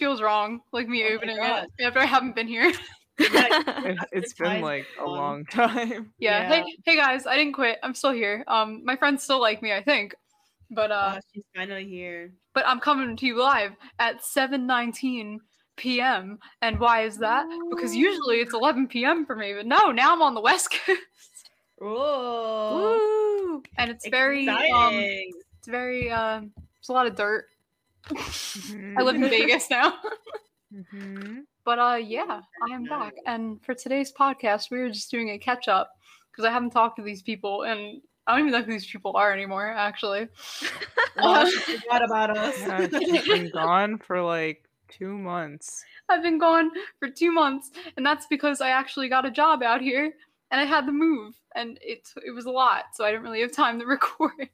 Hey guys! Something about this feels wrong. Like me Oh opening God. it after I haven't been here. It, it's It's been fine, like a long time. yeah. Yeah. Hey, hey guys! I didn't quit. I'm still here. Um, my friends still like me, I think. But uh, Oh, she's finally here. but I'm coming to you live at 7:19 p.m. And why is that? Because usually it's 11 p.m. for me, but no, now I'm on the West Coast. Oh, Woo! And it's very um, it's very um, it's a lot of dirt. I live in Vegas now. mhm. But uh yeah, I am back. And for today's podcast, we were just doing a catch up because I haven't talked to these people and I don't even know who these people are anymore, actually. Oh, she forgot about us. Yeah, she's been gone for like two months. I've been gone for two months, and that's because I actually got a job out here and I had to move and it it was a lot, so I didn't really have time to record.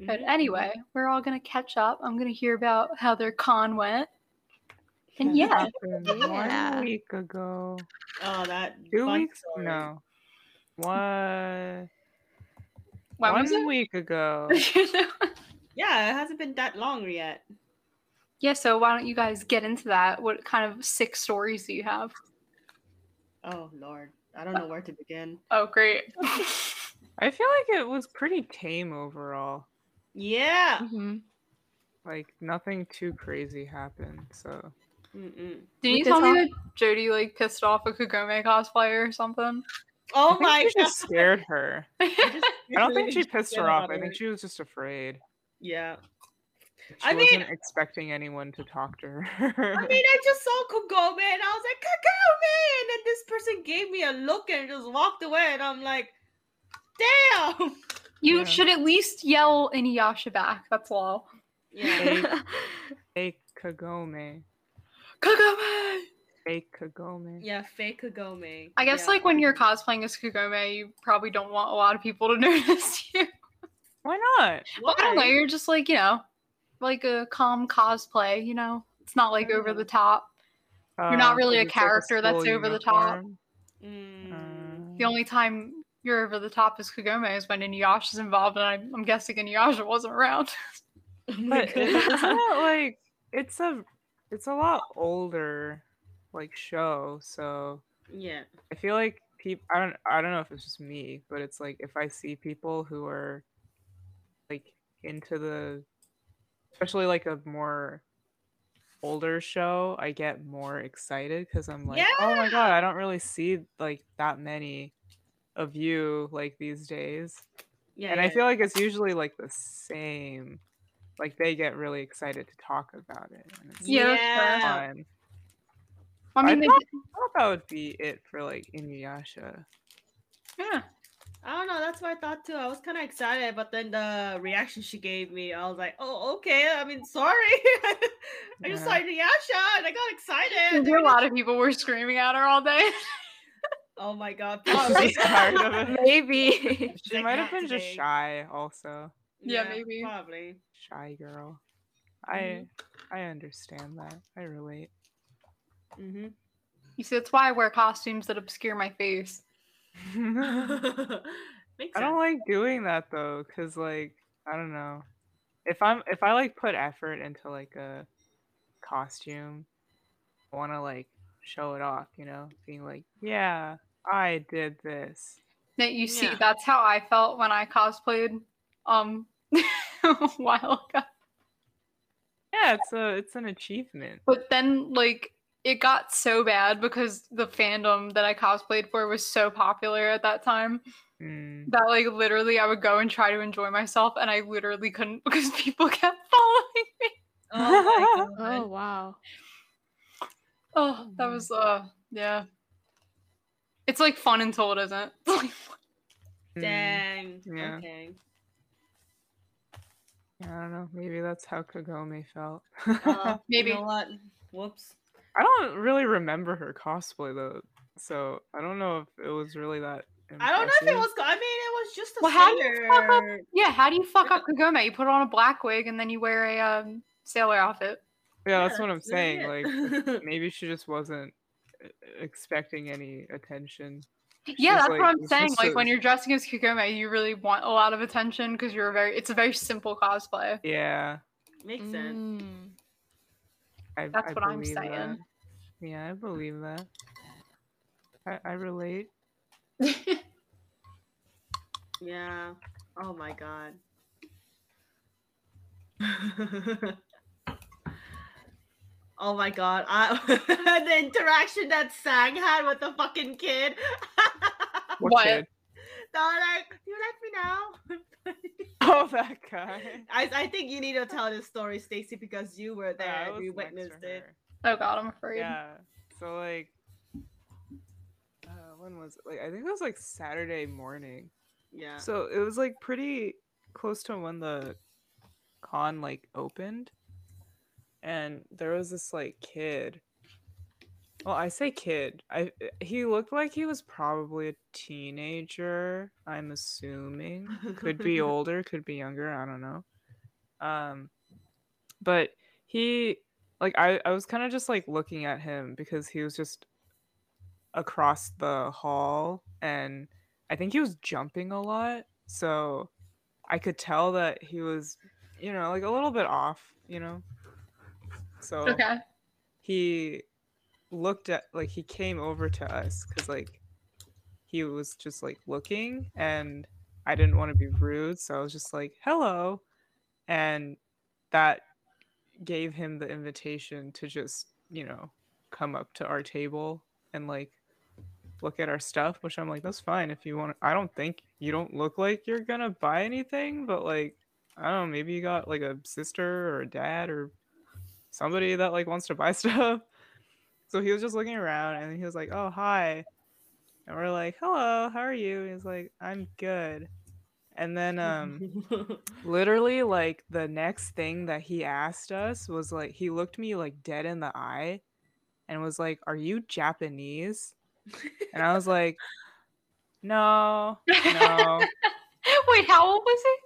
But Mhm. anyway, we're all gonna catch up. I'm gonna hear about how their con went. And yeah, happened Yeah. one week ago. Oh, that Two weeks? story. No. What? when one was it? week ago. Yeah, it hasn't been that long yet. yeah, so why don't you guys get into that? What kind of sick stories do you have? Oh Lord, I don't know where to begin. Oh, great. I feel like it was pretty tame overall. Yeah. Mhm. Like nothing too crazy happened. So Mm-mm. Did you tell me that Jody like pissed off a Kagome cosplayer or something? Oh I my she god. just scared her. I just I don't think she pissed her off. about I think she was just afraid. Yeah. She I mean- wasn't expecting anyone to talk to her. I mean, I just saw Kagome and I was like, Kagome! And then this person gave me a look and just walked away. And I'm like, damn! You Yeah. should at least yell Inuyasha back. That's all. Yeah. fake Kagome. Kagome. Fake Kagome. Yeah, fake Kagome. I guess Yeah. like when you're cosplaying as Kagome, you probably don't want a lot of people to notice you. Why not? I don't know. You're just like you know, like a calm cosplay. You know, it's not like over the top. You're not Uh, really a it's like character that's school over the top. Mm. Uh, The only time you're over the top as Kagome is when Inuyasha's involved, and I'm, I'm guessing Inuyasha wasn't around. But it- isn't God. like it's a it's a lot older like show, so yeah. I feel like people I don't I don't know if it's just me, but it's like if I see people who are like into the especially like a more older show, I get more excited because I'm like, oh my god, I don't really see like that many of you like these days. Yeah. and I feel like it's usually like the same. Like they get really excited to talk about it. And it's Yeah, Yeah. fun. I mean, they, thought, I thought that would be it for like Inuyasha. yeah. I don't know. That's what I thought too. I was kind of excited, but then the reaction she gave me, I was like, "Oh, okay. I mean, sorry. I just saw Yeah. Inuyasha and I got excited." There a lot of people were screaming at her all day. Oh my god! Probably. tired of it. Maybe. She like, might have been just shy, also Yeah, maybe. Probably. shy girl. I I understand that. I relate. Mm-hmm. You see, that's why I wear costumes that obscure my face. I don't like doing that though, cause like I don't know. If I'm if I like put effort into like a costume, I want to like show it off, you know, being like, yeah, I did this. That you see, Yeah. that's how I felt when I cosplayed um a while ago. Yeah, it's a it's an achievement. But then like it got so bad because the fandom that I cosplayed for was so popular at that time Mm. that like literally I would go and try to enjoy myself and I literally couldn't because people kept following me. Oh my god. Oh wow. Oh, that was uh yeah. It's like fun until it isn't. It's Mm. Dang. Yeah. Okay. Yeah, I don't know. Maybe that's how Kagome felt. Uh, Maybe. You know what? Whoops. I don't really remember her cosplay though, so I don't know if it was really that. I don't know if it was. I mean, it was just a Well, how do you fuck up- sailor. yeah, how do you fuck up Kagome? You put on a black wig and then you wear a um sailor outfit. Yeah, that's what I'm saying. it. Like, maybe she just wasn't expecting any attention. Yeah, She's that's like- what I'm saying. Like a- when you're dressing as Kagome, you really want a lot of attention because you're a very. It's a very simple cosplay. Yeah, Makes sense. Mm. I, That's I what I'm saying. that. Yeah, I believe that. I, I relate. Yeah. Oh my god. oh my god. I, the interaction that Sang had with the fucking kid. What, What? kid? They were like, "Do you like me now?" Oh, that guy. I, I think you need to tell this story, Stacy, because you were there. Yeah, and you witnessed it. oh God, I'm afraid. Yeah. So like, uh, when was it? Like, I think it was like Saturday morning. Yeah. So it was like pretty close to when the con like opened, and there was this like kid. Well, I say kid. I he looked like he was probably a teenager. I'm assuming could be older, could be younger. I don't know. Um, but he like I I was kind of just like looking at him because he was just across the hall and I think he was jumping a lot. So I could tell that he was, you know, like a little bit off, you know. So Okay. he looked at like he came over to us because like he was just like looking and I didn't want to be rude, so I was just like, hello. And that gave him the invitation to just, you know, come up to our table and like look at our stuff, which I'm like, that's fine if you want. I don't think you don't look like you're gonna buy anything, but like, I don't know, maybe you got like a sister or a dad or somebody that like wants to buy stuff. So he was just looking around and he was like, oh, hi. And we're like, hello, how are you? And he's like, I'm good. And then, um, literally, like, the next thing that he asked us was like, he looked me like dead in the eye and was like, Are you Japanese? And I was like, No, no. Wait, how old was he?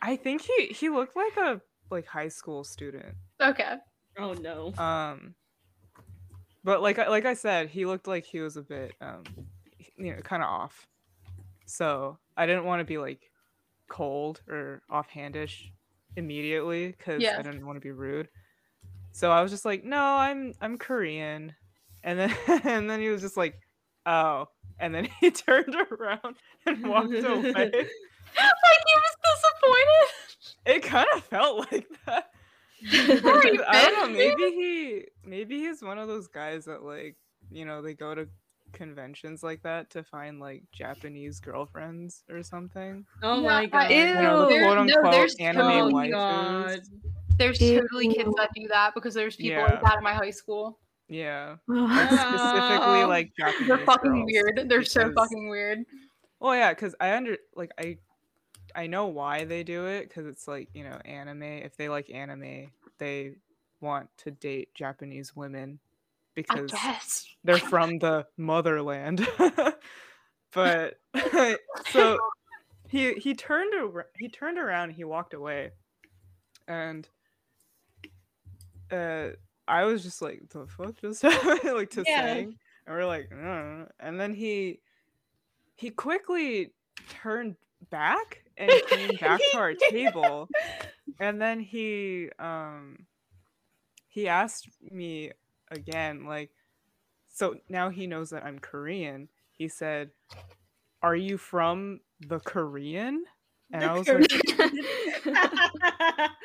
I think he he looked like a like high school student. Okay. Oh no. Um, but like I like I said, he looked like he was a bit um, you know, kind of off. So I didn't want to be like cold or offhandish immediately because Yeah. I didn't want to be rude. So I was just like, no, I'm I'm Korean, and then and then he was just like, oh, and then he turned around and walked away. like he was disappointed. It kind of felt like that. Sorry, I don't know. Maybe he, maybe he's one of those guys that like, you know, they go to conventions like that to find like Japanese girlfriends or something. Oh my god. Ew. You know, the There- quote no, unquote there's anime oh waifus. God. There's Ew. totally kids that do that because there's people Yeah. like that in my high school. Yeah, Ugh. specifically Oh. like Japanese. They're fucking girls, weird. They're so fucking weird. Well, yeah, because I under like I, I know why they do it because it's like you know anime. If they like anime, they want to date Japanese women because they're from the motherland. but so he he turned around, he turned around, he walked away, and uh, I was just like, the fuck just happened? like to Yeah. saying, and we're like, no, and then he he quickly turned back and came back to our table, and then he um he asked me again like so now he knows that I'm Korean. He said, "Are you from the Korean?" And I was like,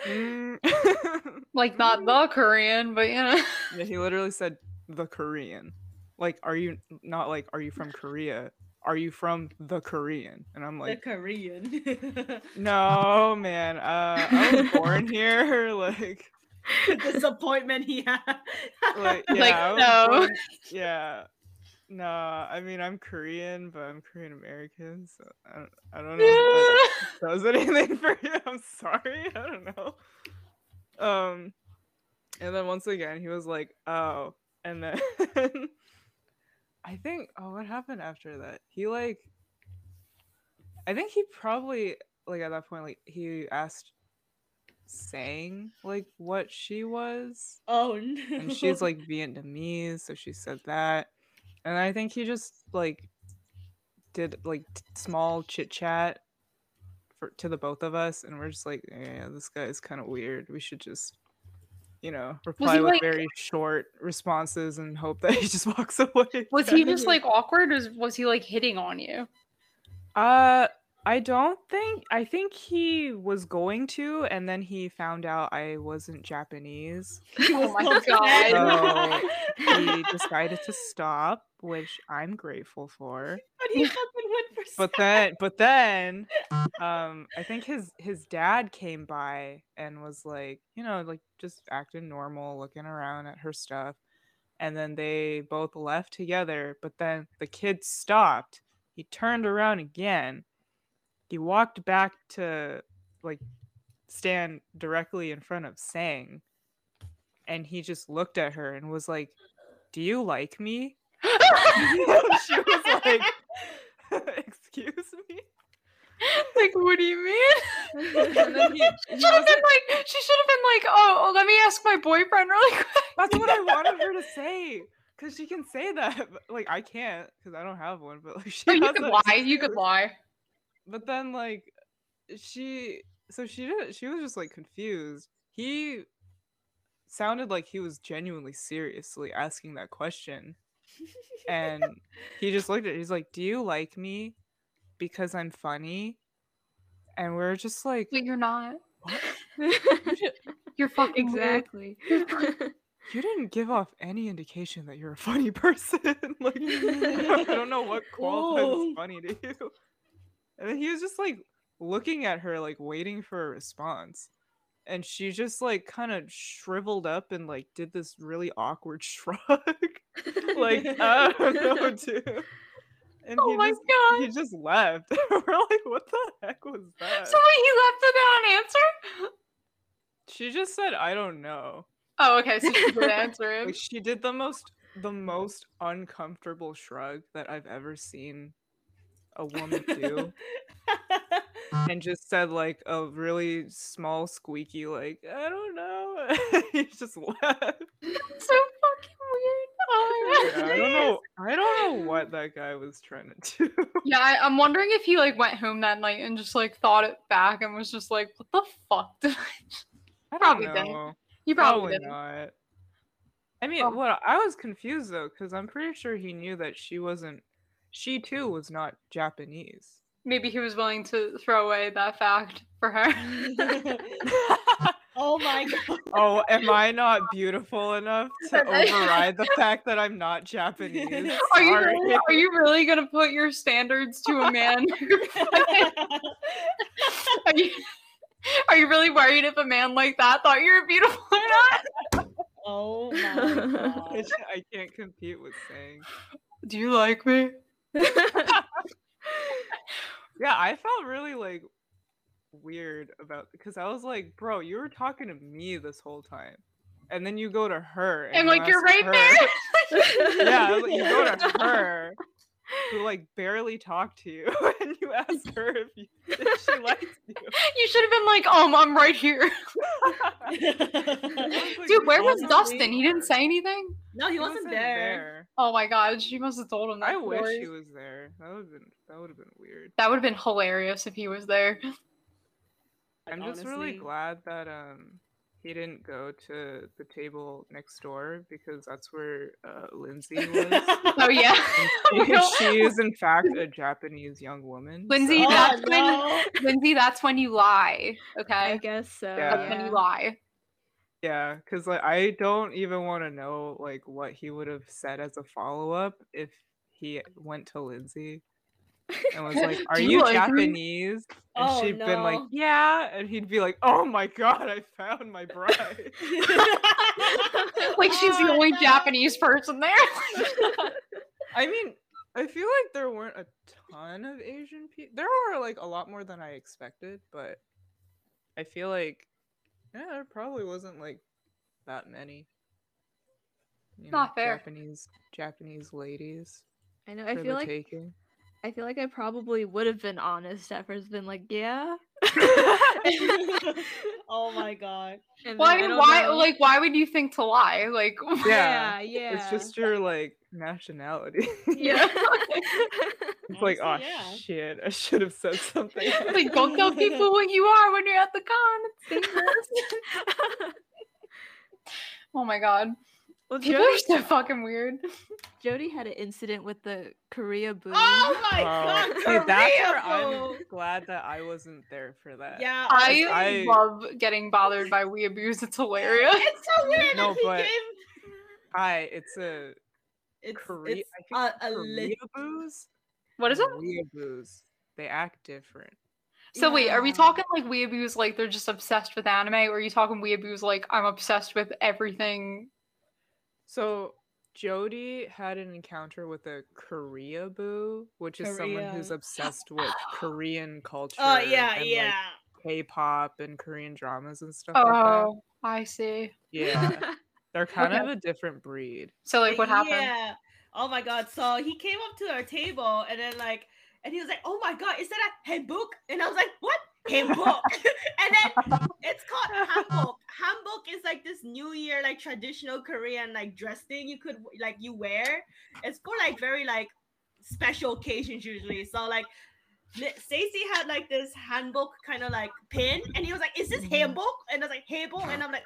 "Mm." Like not the Korean, but you know. yeah, he literally said the Korean. Like, are you not like, are you from Korea? Are you from the Korean? And I'm like, the Korean. no, man. Uh, I was born here. Like, Disappointment he had. like, yeah, Like, no. born- yeah. No, I mean I'm Korean, but I'm Korean American, so I don't, I don't know if that does anything for you. I'm sorry, I don't know. Um, and then once again he was like, "Oh," and then I think, oh, what happened after that? He like, I think he probably like at that point like he asked Sang like what she was oh no. and she's like Vietnamese, so she said that. And I think he just like did like t- small chit chat for to the both of us, and we're just like, yeah, this guy is kind of weird. We should just, you know, reply with like- very short responses and hope that he just walks away. Was he just like awkward or was- he like hitting on you? Uh, I don't think. I think he was going to, and then he found out I wasn't Japanese. Oh my god. So he decided to stop, which I'm grateful for. But he for But then, but then, um, I think his his dad came by and was like, you know, like just acting normal, looking around at her stuff, and then they both left together. But then the kid stopped. He turned around again. He walked back to like stand directly in front of Sang, and he just looked at her and was like, "Do you like me?" she was like, "Excuse me." like, what do you mean? And then he, he She should have been like, she should have been like, oh, oh, let me ask my boyfriend really quick. That's what I wanted her to say. Cause she can say that, but, like I can't, cause I don't have one. But like she Oh, you could that lie. You could lie. But then like she, so she did. She was just like confused. He sounded like he was genuinely seriously asking that question, and he just looked at. He's like, "Do you like me because I'm funny?" And we're just like, But you're not. You're fucking exactly. you didn't give off any indication that you're a funny person. like I don't know what qualifies Whoa. funny to you. And then he was just like looking at her, like waiting for a response. And she just like kind of shriveled up and like did this really awkward shrug. like, I don't know, dude. And Oh he my just god. he just left. We're like, what the heck was that? So he left without an answer? she just said, I don't know. Oh, okay. So she did answer him. Like she did the most the most uncomfortable shrug that I've ever seen a woman do and just said like a really small squeaky like I don't know. he just left. so fucking weird. Oh Yeah, I don't know. I don't know what that guy was trying to do. Yeah, I, I'm wondering if he like went home that night and just like thought it back and was just like, "What the fuck?" Did I? just-" I don't Probably didn't. know. He probably, Probably didn't. not. I mean, Oh. what I was confused though, because I'm pretty sure he knew that she wasn't. She too was not Japanese. Maybe he was willing to throw away that fact for her. oh my god. Oh, am I not beautiful enough to override the fact that I'm not Japanese? Are you really, are you really gonna put your standards to a man? are, you, are you really worried if a man like that thought you were beautiful or not? oh my god. I can't compete with Sang. Do you like me? Yeah, I felt really like weird about because I was like, bro, you were talking to me this whole time, and then you go to her And you like you're right her- there. yeah, like, you go to her who like barely talked to you, and you ask her if, you, if she likes you. You should have been like, um, I'm right here. Dude, where was Honestly, Dustin? He didn't say anything. no, he wasn't, there. Oh my god, she must have told him that. I wish story. he was there. That would have been that would have been weird. That would have been hilarious if he was there. I'm just really glad that um he didn't go to the table next door because that's where uh, Lindsay was. Oh yeah. She, she is in fact a Japanese young woman. Lindsay, so- Oh, that's when no. Lindsay, that's when you lie. Okay, I guess so. Yeah. That's when you lie. Yeah, because like I don't even want to know like what he would have said as a follow up if he went to Lindsay and was like, "Are you, you like me?" Japanese?" And Oh, she'd been like, "Yeah," and he'd be like, "Oh my god, I found my bride." Like she's the only. Japanese person there. I mean, I feel like there weren't a ton of Asian people. There were like a lot more than I expected, but I feel like yeah, there probably wasn't like that many. You Not fair. Japanese Japanese ladies I know. I feel like taking. I feel like I probably would have been honest at first, been like, yeah, oh my god. And Why? I don't Why? know. Like, why would you think to lie? Like, Yeah, Yeah, yeah. It's just your like nationality. yeah. it's like, oh yeah. shit, I should have said something. like, don't tell people what you are when you're at the con. It's dangerous. oh my god, well, people Jody, are so fucking weird. Jody had an incident with the Koreaboo. Oh my Oh, god, see, Korea that's where I'm glad that I wasn't there for that. Yeah, I, I- love getting bothered by weeaboos. It's hilarious. It's so weird No, that he but- gave. Hi, it's a It's, Korea. it's I a, think a Korea lit- boos. What is it? Weeaboos. They act different. So wait, are we talking like weeaboos like they're just obsessed with anime, or are you talking weeaboos like I'm obsessed with everything? So Jody had an encounter with a Koreaboo, which is someone who's obsessed with Korean oh, culture. Oh yeah, and, like, yeah. K-pop and Korean dramas and stuff like that. Oh, I see. Yeah, they're kind of a different breed. So like, what happened? Yeah. Oh my god. So he came up to our table and then like and he was like, Oh my god, is that a hey book?" And I was like, What? Handbook. and then it's called hanbok. Hanbok is like this New Year like traditional Korean like dress thing you could like you wear. It's for like very like special occasions usually. So like Stacy had like this handbook kind of like pin, and he was like, "Is this mm-hmm. handbook?" And I was like, "Handbook," and I'm like,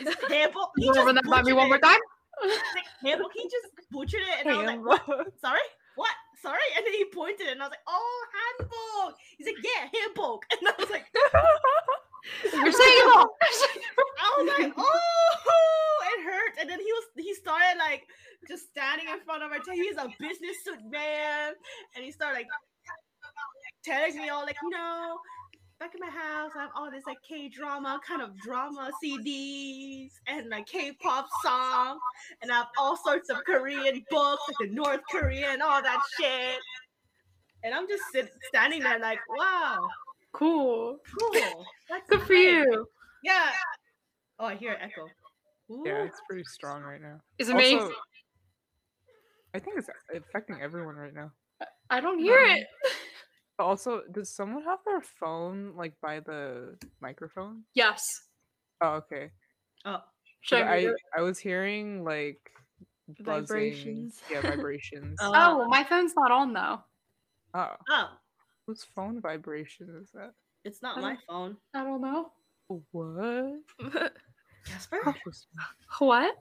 "Is this handbook?" He You just run that by me one more time. Like, handbook. He just butchered it, and I was like, "What? Sorry, what? Sorry?" And then he pointed, and I was like, "Oh, handbook." He's like, "Yeah, handbook," and I was like, You're saying it all. I was like, "Oh, it hurts." And then he was he started like just standing in front of table. He's a business suit man, and he started like telling me all like, "No." Back in my house, I have all this like K drama kind of drama CDs and like K pop songs, and I have all sorts of Korean books, like the North Korean, all that shit. And I'm just sit- standing there like, wow, cool. cool. That's Good for you. Yeah. Oh, I hear an echo. Yeah, it's pretty strong right now. Is amazing. Also, I think it's affecting everyone right now. I don't hear it. But also, does someone have their phone like by the microphone? Yes. Oh, okay. Oh, Should I? I? I was hearing like buzzing- Vibrations. Yeah, vibrations. Oh. Oh, my phone's not on though. oh, oh, whose phone vibration is that? it's not I my phone. I don't know. What? Casper? Interesting. What?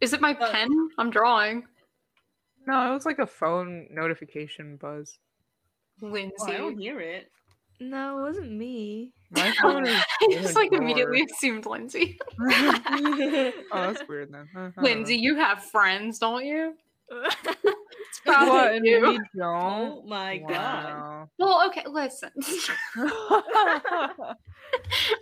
Is it my Uh, pen? I'm drawing. No, it was like a phone notification buzz. Lindsay. Oh, I don't hear it. no, it wasn't me. My phone is. I in just a like immediately assumed Lindsay. oh, that's weird then. Uh, I Lindsay, you have friends, don't you? It's probably What? And you. we don't. Oh my god. Wow. Well, okay, listen.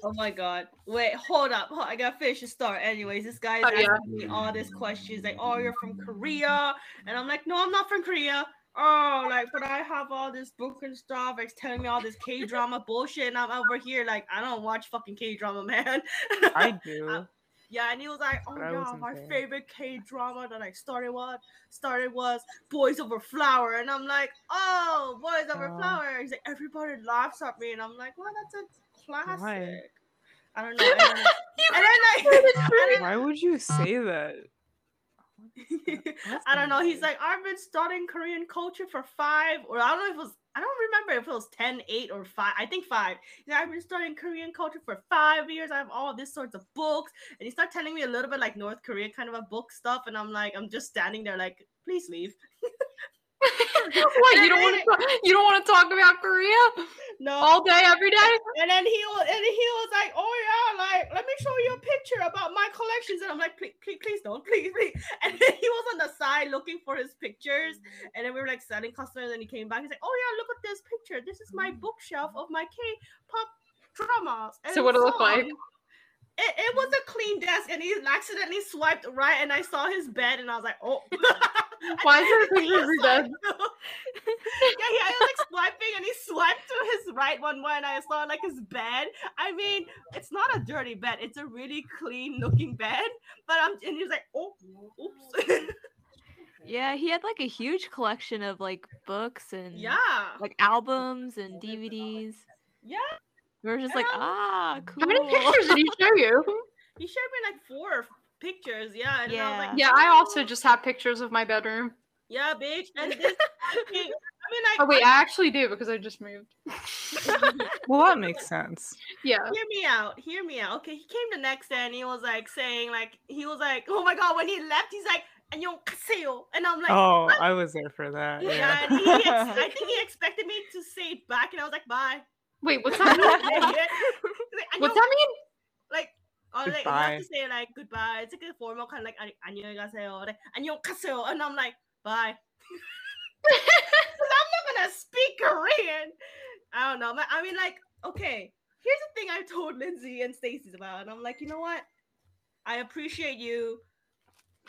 Oh my god. Wait, hold up. Hold, I gotta finish the story. Anyways, this guy's Oh, yeah. asking me all these questions like, oh, you're from Korea. And I'm like, no, I'm not from Korea. Oh, like, but I have all this book and stuff. It's telling me all this K drama bullshit. And I'm over here, like, I don't watch fucking K drama, man. I do. Yeah, and he was like, "Oh yeah, my there. favorite K drama that I started was started was Boys Over Flower," and I'm like, "Oh, Boys Over uh. Aw. Flower." He's like, "Everybody laughs at me," and I'm like, "Well, that's a classic." Why? I don't know. And then, and then, Why would you say that? I don't know. He's like, I've been studying Korean culture for five, or I don't know if it was, I don't remember if it was 10, 8, or 5. I think 5. He's like, I've been studying Korean culture for five years. I have all these sorts of books. And he started telling me a little bit like North Korea kind of a book stuff. And I'm like, I'm just standing there like, please leave. what? You don't want to? You don't want to talk about Korea No. all day, every day? And then he was, and he was like, "Oh yeah, like let me show you a picture about my collections." And I'm like, "Please, please, please don't, please, please." And then he was on the side looking for his pictures. And then we were like selling customers, and he came back. He's like, "Oh yeah, look at this picture. This is my bookshelf of my K-pop dramas." And So what it look like? It, it was a clean desk, and he accidentally swiped right, and I saw his bed, and I was like, "Oh." Why is there a he picture of your was like- yeah, he I was like swiping and he swiped to his right one more and I saw like his bed. I mean, it's not a dirty bed, it's a really clean looking bed. But I'm and he was like, oh oops. Yeah, he had like a huge collection of like books and yeah. like albums and DVDs. Yeah. We were just like, Um, ah, cool. How many pictures did he show you? He showed me like four pictures. Yeah. yeah. I like, yeah. I also just have pictures of my bedroom. Yeah, bitch. And this, I mean, I oh wait, I actually do because I just moved. well, that makes sense. Yeah. Hear me out. Hear me out. Okay, he came the next day and he was like saying like he was like, oh my god, when he left, he's like. And you and I'm like, oh, what? I was there for that. Yeah, yeah and he ex- I think he expected me to say it back, and I was like, bye. Wait, what's that mean? what's that mean? Like, or like. I have to say like goodbye. It's like a formal kind of like 안녕하세요, like 안녕하세요, and I'm like bye. I'm not gonna speak Korean. I don't know. I mean, like, okay. Here's the thing I told Lindsay and Stacy's about, and I'm like, you know what? I appreciate you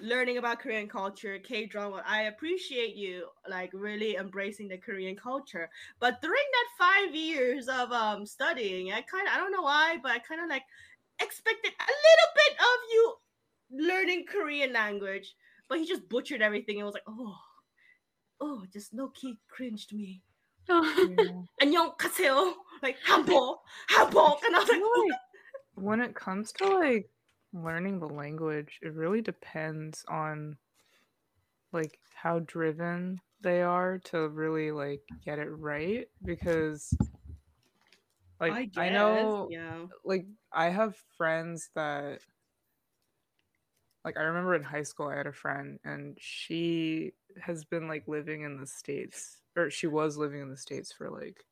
learning about Korean culture, K drama. I appreciate you like really embracing the Korean culture. But during that five years of um studying, I kind of I don't know why, but I kind of like expected a little bit of you learning Korean language. But he just butchered everything. It was like, oh, oh, just low key cringed me. Oh. 안녕하세요. Like 한복, 한복, and I was I like, feel like when it comes to like learning the language, it really depends on like how driven they are to really like get it right because like I, know yeah. like I have friends that like I remember in high school I had a friend and she has been like living in the states or she was living in the states for like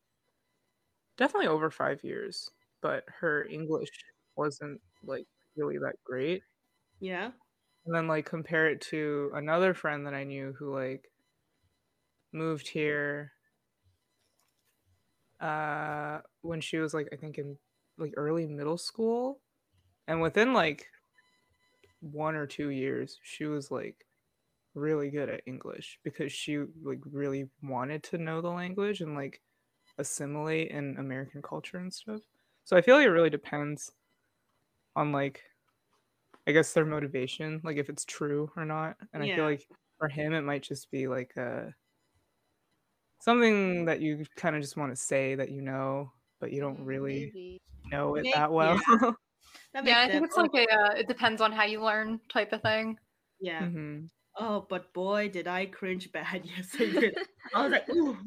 definitely over 5 years but her English wasn't like really that great Yeah. and then like compare it to another friend that I knew who like moved here uh when she was like I think in like early middle school and within like one or two years she was like really good at English because she like really wanted to know the language and like assimilate in American culture and stuff. So I feel like it really depends on like I guess their motivation, like if it's true or not. And I feel like for him it might just be like uh something that you kind of just want to say that you know, but you don't really Maybe. know it Maybe. that well. Yeah, yeah I think it's like a uh, it depends on how you learn type of thing. Yeah. Mm-hmm. Oh, but boy, did I cringe bad. yesterday. I was like, ooh,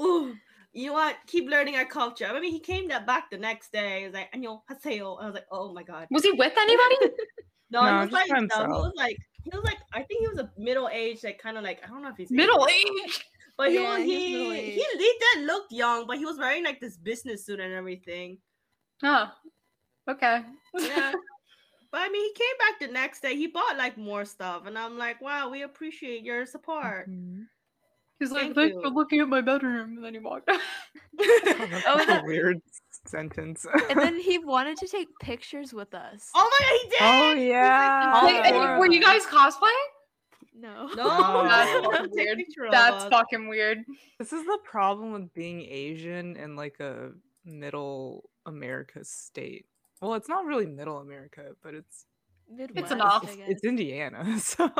ooh. You want? Keep learning our culture. I mean, he came back the next day. He was like, "Anyo haseo." I was like, "Oh my god." Was he with anybody? no, no, he was like, no, he was like, he was like, I think he was a middle aged, like kind of like I don't know if he's middle aged but he Yeah, was he was he he he did look young, but he was wearing like this business suit and everything. Oh, okay. Yeah. But I mean, he came back the next day. He bought like more stuff, and I'm like, "Wow, we appreciate your support." Mhm. He's like, thanks you. for looking at my bedroom, and then he walked out. Oh, that's Oh, that- a weird sentence. And then he wanted to take pictures with us. Oh my god, he did! oh He's like, yeah. "Oh, Wait, were you guys cosplaying? No. No, Oh. That's fucking weird. That's fucking weird. This is the problem with being Asian in like a middle America state. Well, it's not really middle America, but it's Midwest, enough. I it's, it's Indiana. So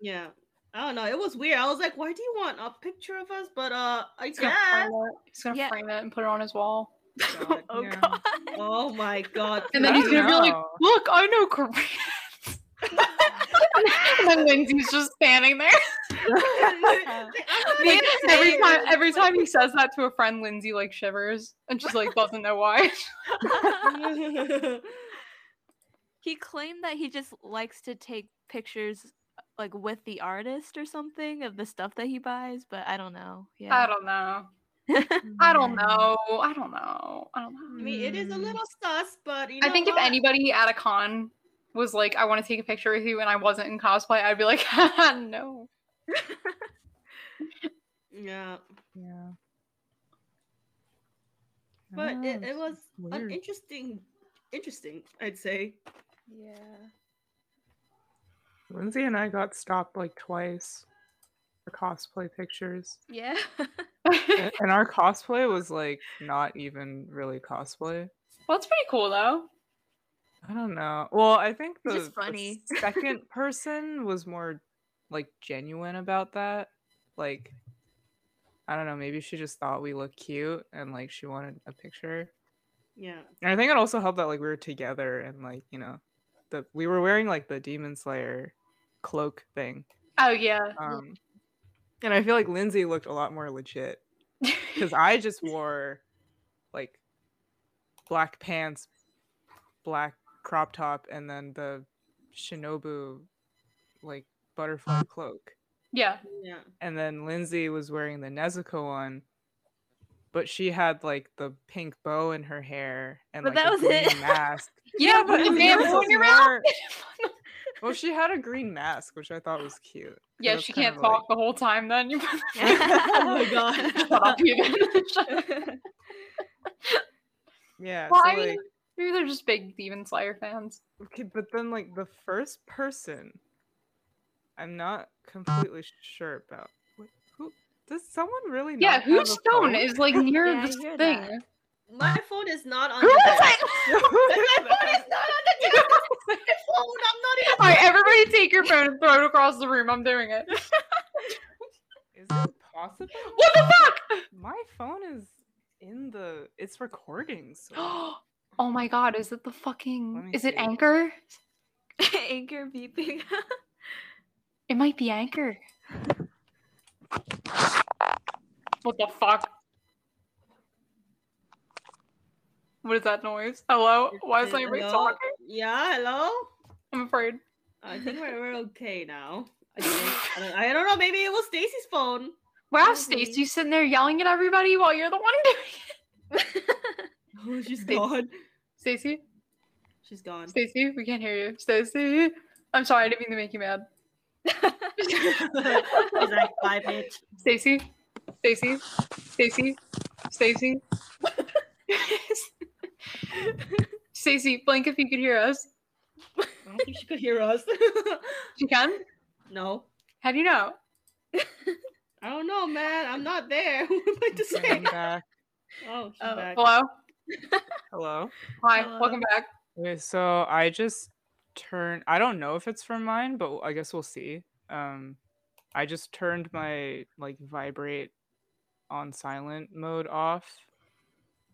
Yeah. I don't know. It was weird. I was like, why do you want a picture of us? But uh I He's gonna, guess. He's gonna Yeah. frame it and put it on his wall. God. oh Yeah. god. Oh my god. And then I he's gonna be like, "Look, I know Korean." And then Lindsay's just standing there. Me Like, every time, every time he says that to a friend, Lindsay like shivers and just like doesn't know why. he claimed that he just likes to take pictures like with the artist or something of the stuff that he buys, but I don't know. I Yeah. don't know. I don't know. I don't know. I don't know. I mean, it is a little sus, but you I know think if anybody at a con was like, "I want to take a picture with you," and I wasn't in cosplay, I'd be like, ah, "No." Yeah, yeah. but Oh, it, it it's was an interesting, interesting, I'd say. yeah. Lindsay and I got stopped like twice for cosplay pictures. Yeah. and, and our cosplay was like not even really cosplay. Well, it's pretty cool though. I don't know. Well, I think the, just the funny. second person was more like genuine about that. Like, I don't know. Maybe she just thought we looked cute and like she wanted a picture. Yeah. And I think it also helped that like we were together and like you know, the we were wearing like the Demon Slayer cloak thing. Oh yeah. Um, and I feel like Lindsay looked a lot more legit because I just wore like black pants, black crop top, and then the Shinobu like butterfly cloak. yeah. Yeah. And then Lindsay was wearing the Nezuko one, but she had like the pink bow in her hair and But like that a was green it. mask. Yeah, but the man yours blew was in your mouth. more- Well, she had a green mask, which I thought was cute. Yeah, that's she can't of, like- talk the whole time. Then you oh my god. shut up, Ethan. Shut up. Yeah. Well, so, I mean, like, maybe they're just big Demon Slayer fans. okay, but then like the first person, I'm not completely sure about. Wait, who does someone really? Yeah, not whose have a phone is like near Yeah, this thing? that. My phone is not on Who the is it? My phone is not on the desk. My phone. I'm not even. All right, everybody, take your phone and throw it across the room. I'm doing it. Is it possible? What the fuck? My phone is in the. It's recording. So. oh my god, is it the fucking? me Is it see. Anchor? Anchor beeping. It might be Anchor. What the fuck? What is that noise? Hello? Why is anybody Hello? talking? Yeah. Hello. I'm afraid. I think we're, we're okay now. I, think. I, don't, I don't know. Maybe it was Stacy's phone. Wow, Probably. Stacy sitting there yelling at everybody while you're the one doing it. Oh, she's Stacy. gone. Stacy, She's gone. Stacy, we can't hear you. Stacy, I'm sorry, I didn't mean to make you mad. She's like, bye, bitch. Stacy, Stacy, Stacy, Stacy. Stacy, blink if you could hear us. I don't think she could hear us. She can? no. How do you know? I don't know, man. I'm not there. What am I to say? I'm back. Oh, she's Oh, back. Hello? Hello. Hi, Hello. welcome back. Okay, so I just turned. I don't know if it's from mine, but I guess we'll see. Um, I just turned my like vibrate on silent mode off,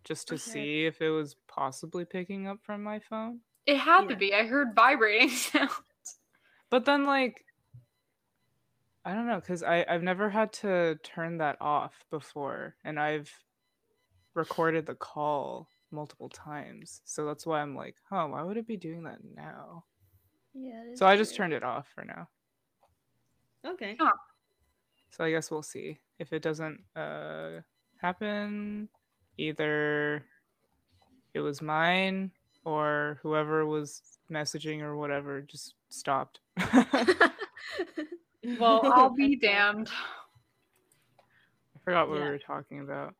just to Okay. see if it was possibly picking up from my phone. It had to be. I heard vibrating sound. But then like, I don't know, cause I I've never had to turn that off before, and I've recorded the call multiple times, so that's why I'm like, huh, why would it be doing that now? yeah. it is So I just weird. turned it off for now. Okay. So I guess we'll see if it doesn't uh happen. Either it was mine or whoever was messaging or whatever just stopped. Well, I'll be damned. I forgot what Yeah. we were talking about.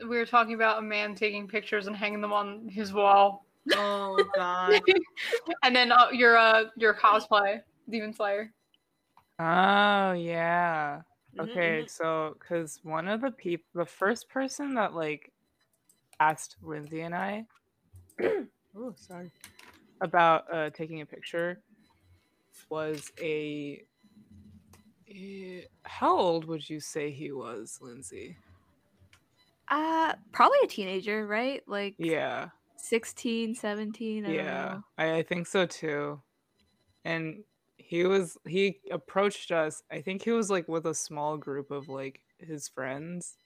We were talking about a man taking pictures and hanging them on his wall. Oh God. and then uh, your uh your cosplay, Demon Slayer. Oh yeah. Mhm, Okay, mhm. so because one of the people, the first person that like asked Lindsay and I, oh sorry, about uh, taking a picture was a. eh, how old would you say he was, Lindsay? Uh, probably a teenager, right? Like Yeah, 16, 17. I don't yeah. I, I think so too. And he was he approached us. I think he was like with a small group of like his friends,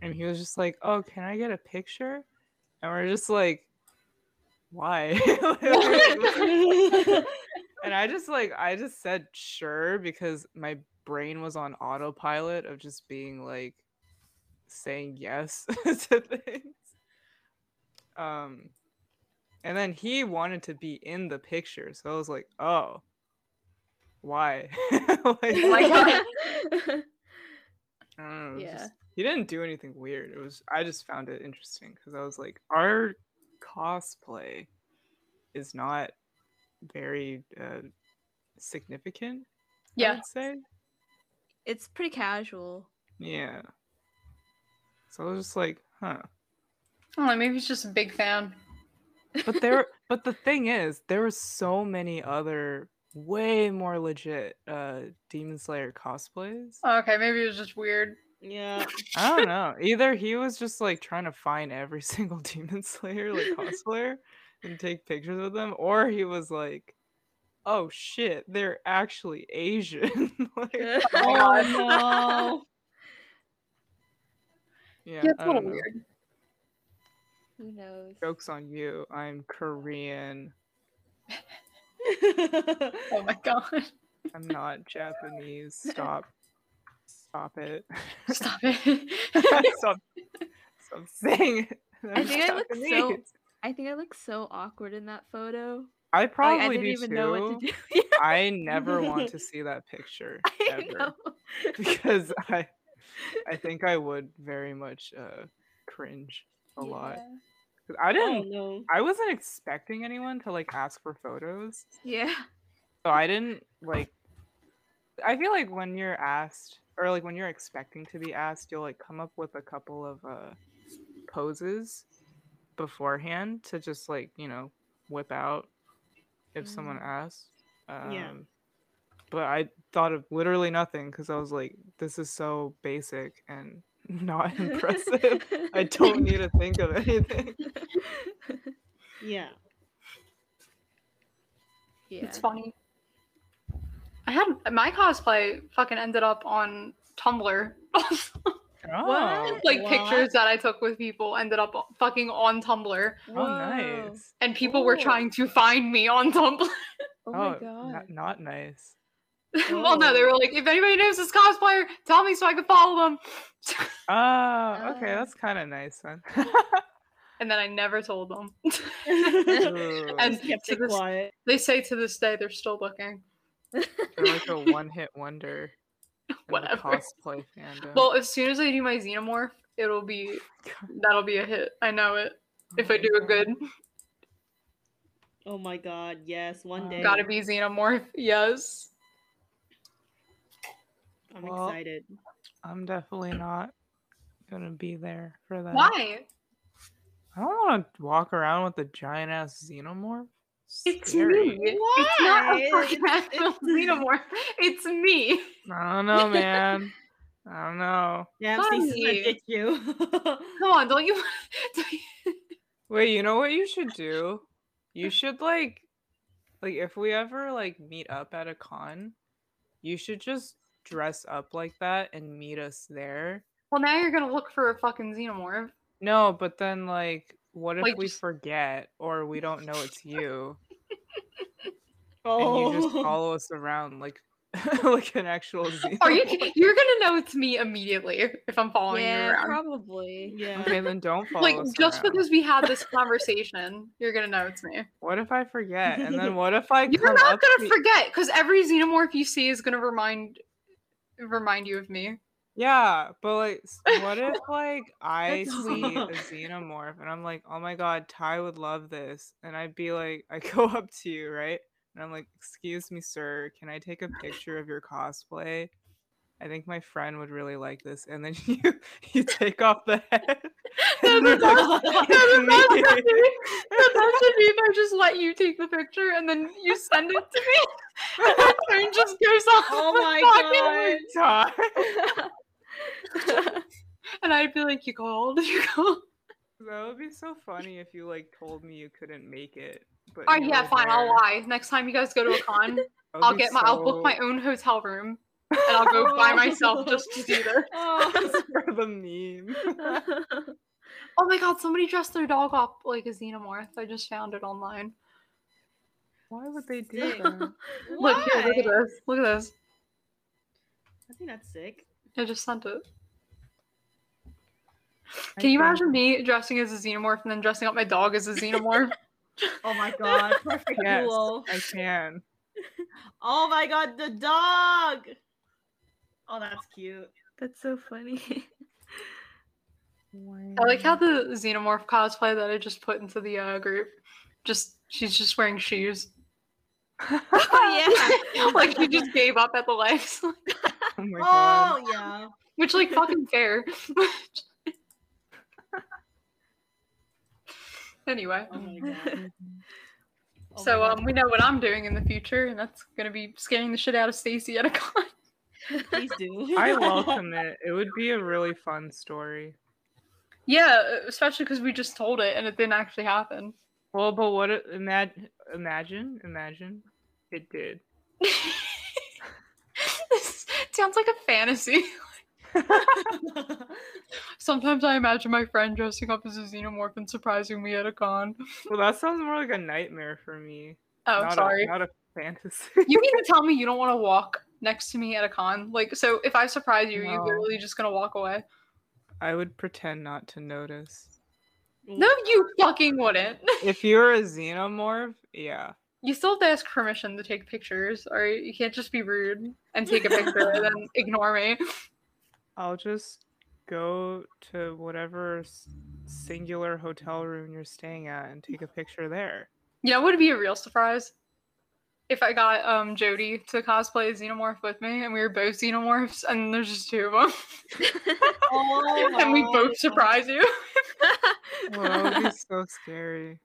and he was just like, "Oh, can I get a picture?" And we're just like, "Why?" and I just like I just said sure because my brain was on autopilot of just being like saying yes to things. Um and then he wanted to be in the picture, so I was like, "Oh, why?" like, Oh my God. I don't know, Yeah. just- he didn't do anything weird. It was I just found it interesting because I was like, our cosplay is not very uh, significant. Yeah, I Yeah. would say. it's pretty casual. Yeah. So I was just like, huh. I maybe he's just a big fan. But there, but the thing is, there were so many other way more legit uh Demon Slayer cosplays. Okay, maybe it was just weird. Yeah. I don't know. Either he was just like trying to find every single Demon Slayer like cosplayer and take pictures of them, or he was like, "Oh shit, they're actually Asian." like, Oh no. Yeah, Yeah, it's I a little don't know. weird. Who knows? Jokes on you. I'm Korean. Oh my god. I'm not Japanese. Stop. Stop it. Stop it. stop. Stop saying it. I I'm think I look so- I think I look so awkward in that photo. I Like, probably I didn't do even too. know what to do. Yeah, I never want to see that picture I ever know. because I, I think I would very much uh, cringe a lot. Yeah. 'Cause I Oh didn't. no. I wasn't expecting anyone to like ask for photos, Yeah. so I didn't like. I feel like when you're asked, or like when you're expecting to be asked, you'll like come up with a couple of uh, poses beforehand to just like you know whip out if someone Mm. asks. Um, Yeah. But I thought of literally nothing because I was like, this is so basic and not impressive. I don't need to think of anything. Yeah. Yeah. It's funny. I had my cosplay fucking ended up on Tumblr. Oh. oh, like What? pictures that I took with people ended up fucking on Tumblr, oh nice. and people were trying to find me on Tumblr. Oh, Oh, my oh, god. not, not nice. well, no, they were like, if anybody knows this cosplayer, tell me so I can follow them. Oh, oh, okay, Oh. that's kind of nice then. and then I never told them. And kept to it this- quiet. they say to this day they're still looking. you're like a one-hit wonder. Whatever. cosplay fandom. Well, as soon as I do my xenomorph, it'll be that'll be a hit. I know it. Oh if I do it good, Oh my god, yes, one day. gotta be xenomorph. Yes. I'm Well, excited. I'm definitely not gonna be there for that. Why? I don't want to walk around with a giant ass xenomorph. It's Scary. me. It's not a fucking It's- it's- xenomorph. It's me. I don't know, man. I don't know. Yeah, Stacy's gonna Funny. ditch you. Come on, don't you? don't you- Wait, you know what you should do? You should like, like if we ever like meet up at a con, you should just dress up like that and meet us there. well, now you're gonna look for a fucking xenomorph. No, but then like, what if Like, we just- forget or we don't know it's you oh. and you just oh. follow us around like, like an actual xenomorph? Are you? You're gonna know it's me immediately if I'm following you yeah, around. probably. Yeah. Okay, then don't follow like us just around. because we had this conversation, you're gonna know it's me. What if I forget? And then what if I You're come not up gonna to- forget because every xenomorph you see is gonna remind remind you of me. Yeah, but like, what if like I see a xenomorph and I'm like, oh my god, Ty would love this, and I'd be like, I go up to you, right, and I'm like, excuse me, sir, can I take a picture of your cosplay? I think my friend would really like this, and then you you take off the head. No, and the like, best- "It's the best me." be- the best would be if I just let you take the picture and then you send it to me. And the phone just goes off. Oh the my fucking- Ty. And I'd be like, "You called? You called?" That would be so funny if you like told me you couldn't make it. But right, yeah, fine. I'll there. lie. Next time you guys go to a con, I'll get my. I'll book my own hotel room, and I'll go by myself just to do this. Oh. Just for the meme. Oh my god! Somebody dressed their dog up like a xenomorph. I just found it online. Why would they do Sick. that? Look here. Look at this. Look at this. I think that's sick. I just sent it. I Can you think- imagine me dressing as a xenomorph and then dressing up my dog as a xenomorph? Oh my god, perfect Yes, duo. I can. Oh my god, the dog. Oh, that's cute. That's so funny. I like how the xenomorph cosplay that I just put into the uh, group. Just she's just wearing shoes. Oh, yeah. like she just gave up at the legs. Oh my god. Oh yeah. Which like fucking fair. anyway. Oh my god. Oh so my God. um we know what I'm doing in the future, and that's gonna be scaring the shit out of Stacy at a con. Please do. I welcome it. It would be a really fun story. Yeah, especially because we just told it and it didn't actually happen. Well, but what? Imagine, imagine, imagine, it did. this sounds like a fantasy. Sometimes I imagine my friend dressing up as a xenomorph and surprising me at a con. Well, that sounds more like a nightmare for me. Oh, not sorry. A, not a fantasy. you mean to tell me you don't want to walk next to me at a con? Like, so if I surprise you, are you're literally just gonna walk away? I would pretend not to notice. No, you fucking wouldn't. If you're a xenomorph, yeah. You still have to ask permission to take pictures, or you can't just be rude and take a picture and then ignore me. I'll just go to whatever singular hotel room you're staying at and take a picture there. You know, it would be a real surprise if I got um Jody to cosplay a xenomorph with me, and we were both xenomorphs, and there's just two of them, Oh and we both surprise you. Well, that would be so scary.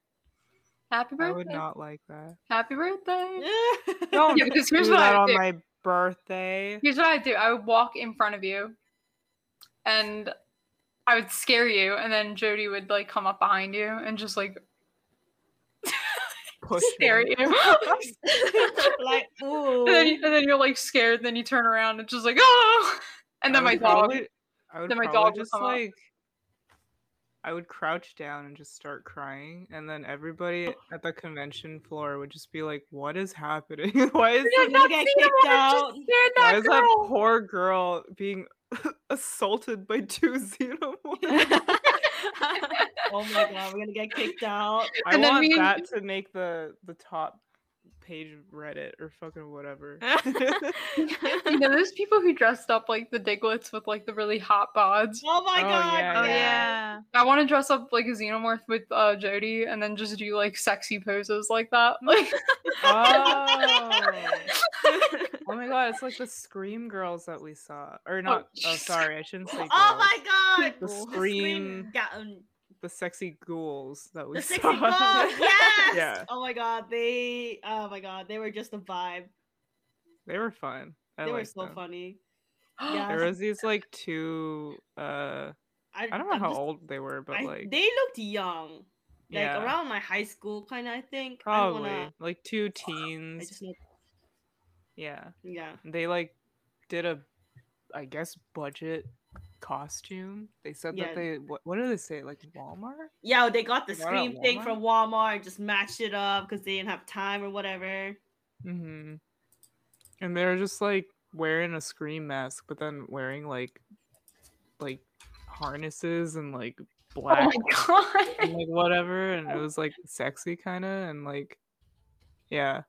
Happy birthday! I would not like that. Happy birthday! God. Don't Yeah, because here's do what that I on do. my birthday. Here's what I do: I would walk in front of you, and I would scare you, and then Jody would like come up behind you and just like Push stare at you. like, ooh. and, then you, and then you're like scared. Then you turn around and just like oh, and then my dog. probably- I would then my dog just come up. like. I would crouch down and just start crying, and then everybody oh. at the convention floor would just be like, "What is happening? why is gonna get kicked out. Why that is that poor girl being assaulted by two xenomorphs?" Oh my god, we're gonna get kicked out. I And want and- that to make the the top page Reddit or fucking whatever. you know, those people who dressed up like the Digletts with like the really hot bods. Oh my Oh, god. yeah, oh yes. yeah. I want to dress up like a xenomorph with uh, Jody and then just do like sexy poses like that. Like, oh. oh my god, it's like the Scream girls that we saw. Or not oh jeez. sorry, I shouldn't say girls. Oh my god. The Scream scream- ga- um, the sexy ghouls that we The saw. sexy girls, yes. Yeah. Oh my god, they. Oh my god, they were just a vibe. They were fun. I they were so them. funny. Yeah. There was these like two uh I don't know I'm how just- old they were, but I- like they looked young, like yeah, around my high school kind of. I think. I probably wanna- like two I teens. just Yeah. yeah. they like did a i guess budget costume they said Yeah. that they what, what did they say like walmart Yeah, they got the They got scream thing from Walmart and just matched it up because they didn't have time or whatever. mm-hmm. and they're just like wearing a scream mask but then wearing like like harnesses and like oh black god. and like whatever and it was like sexy kind of and like yeah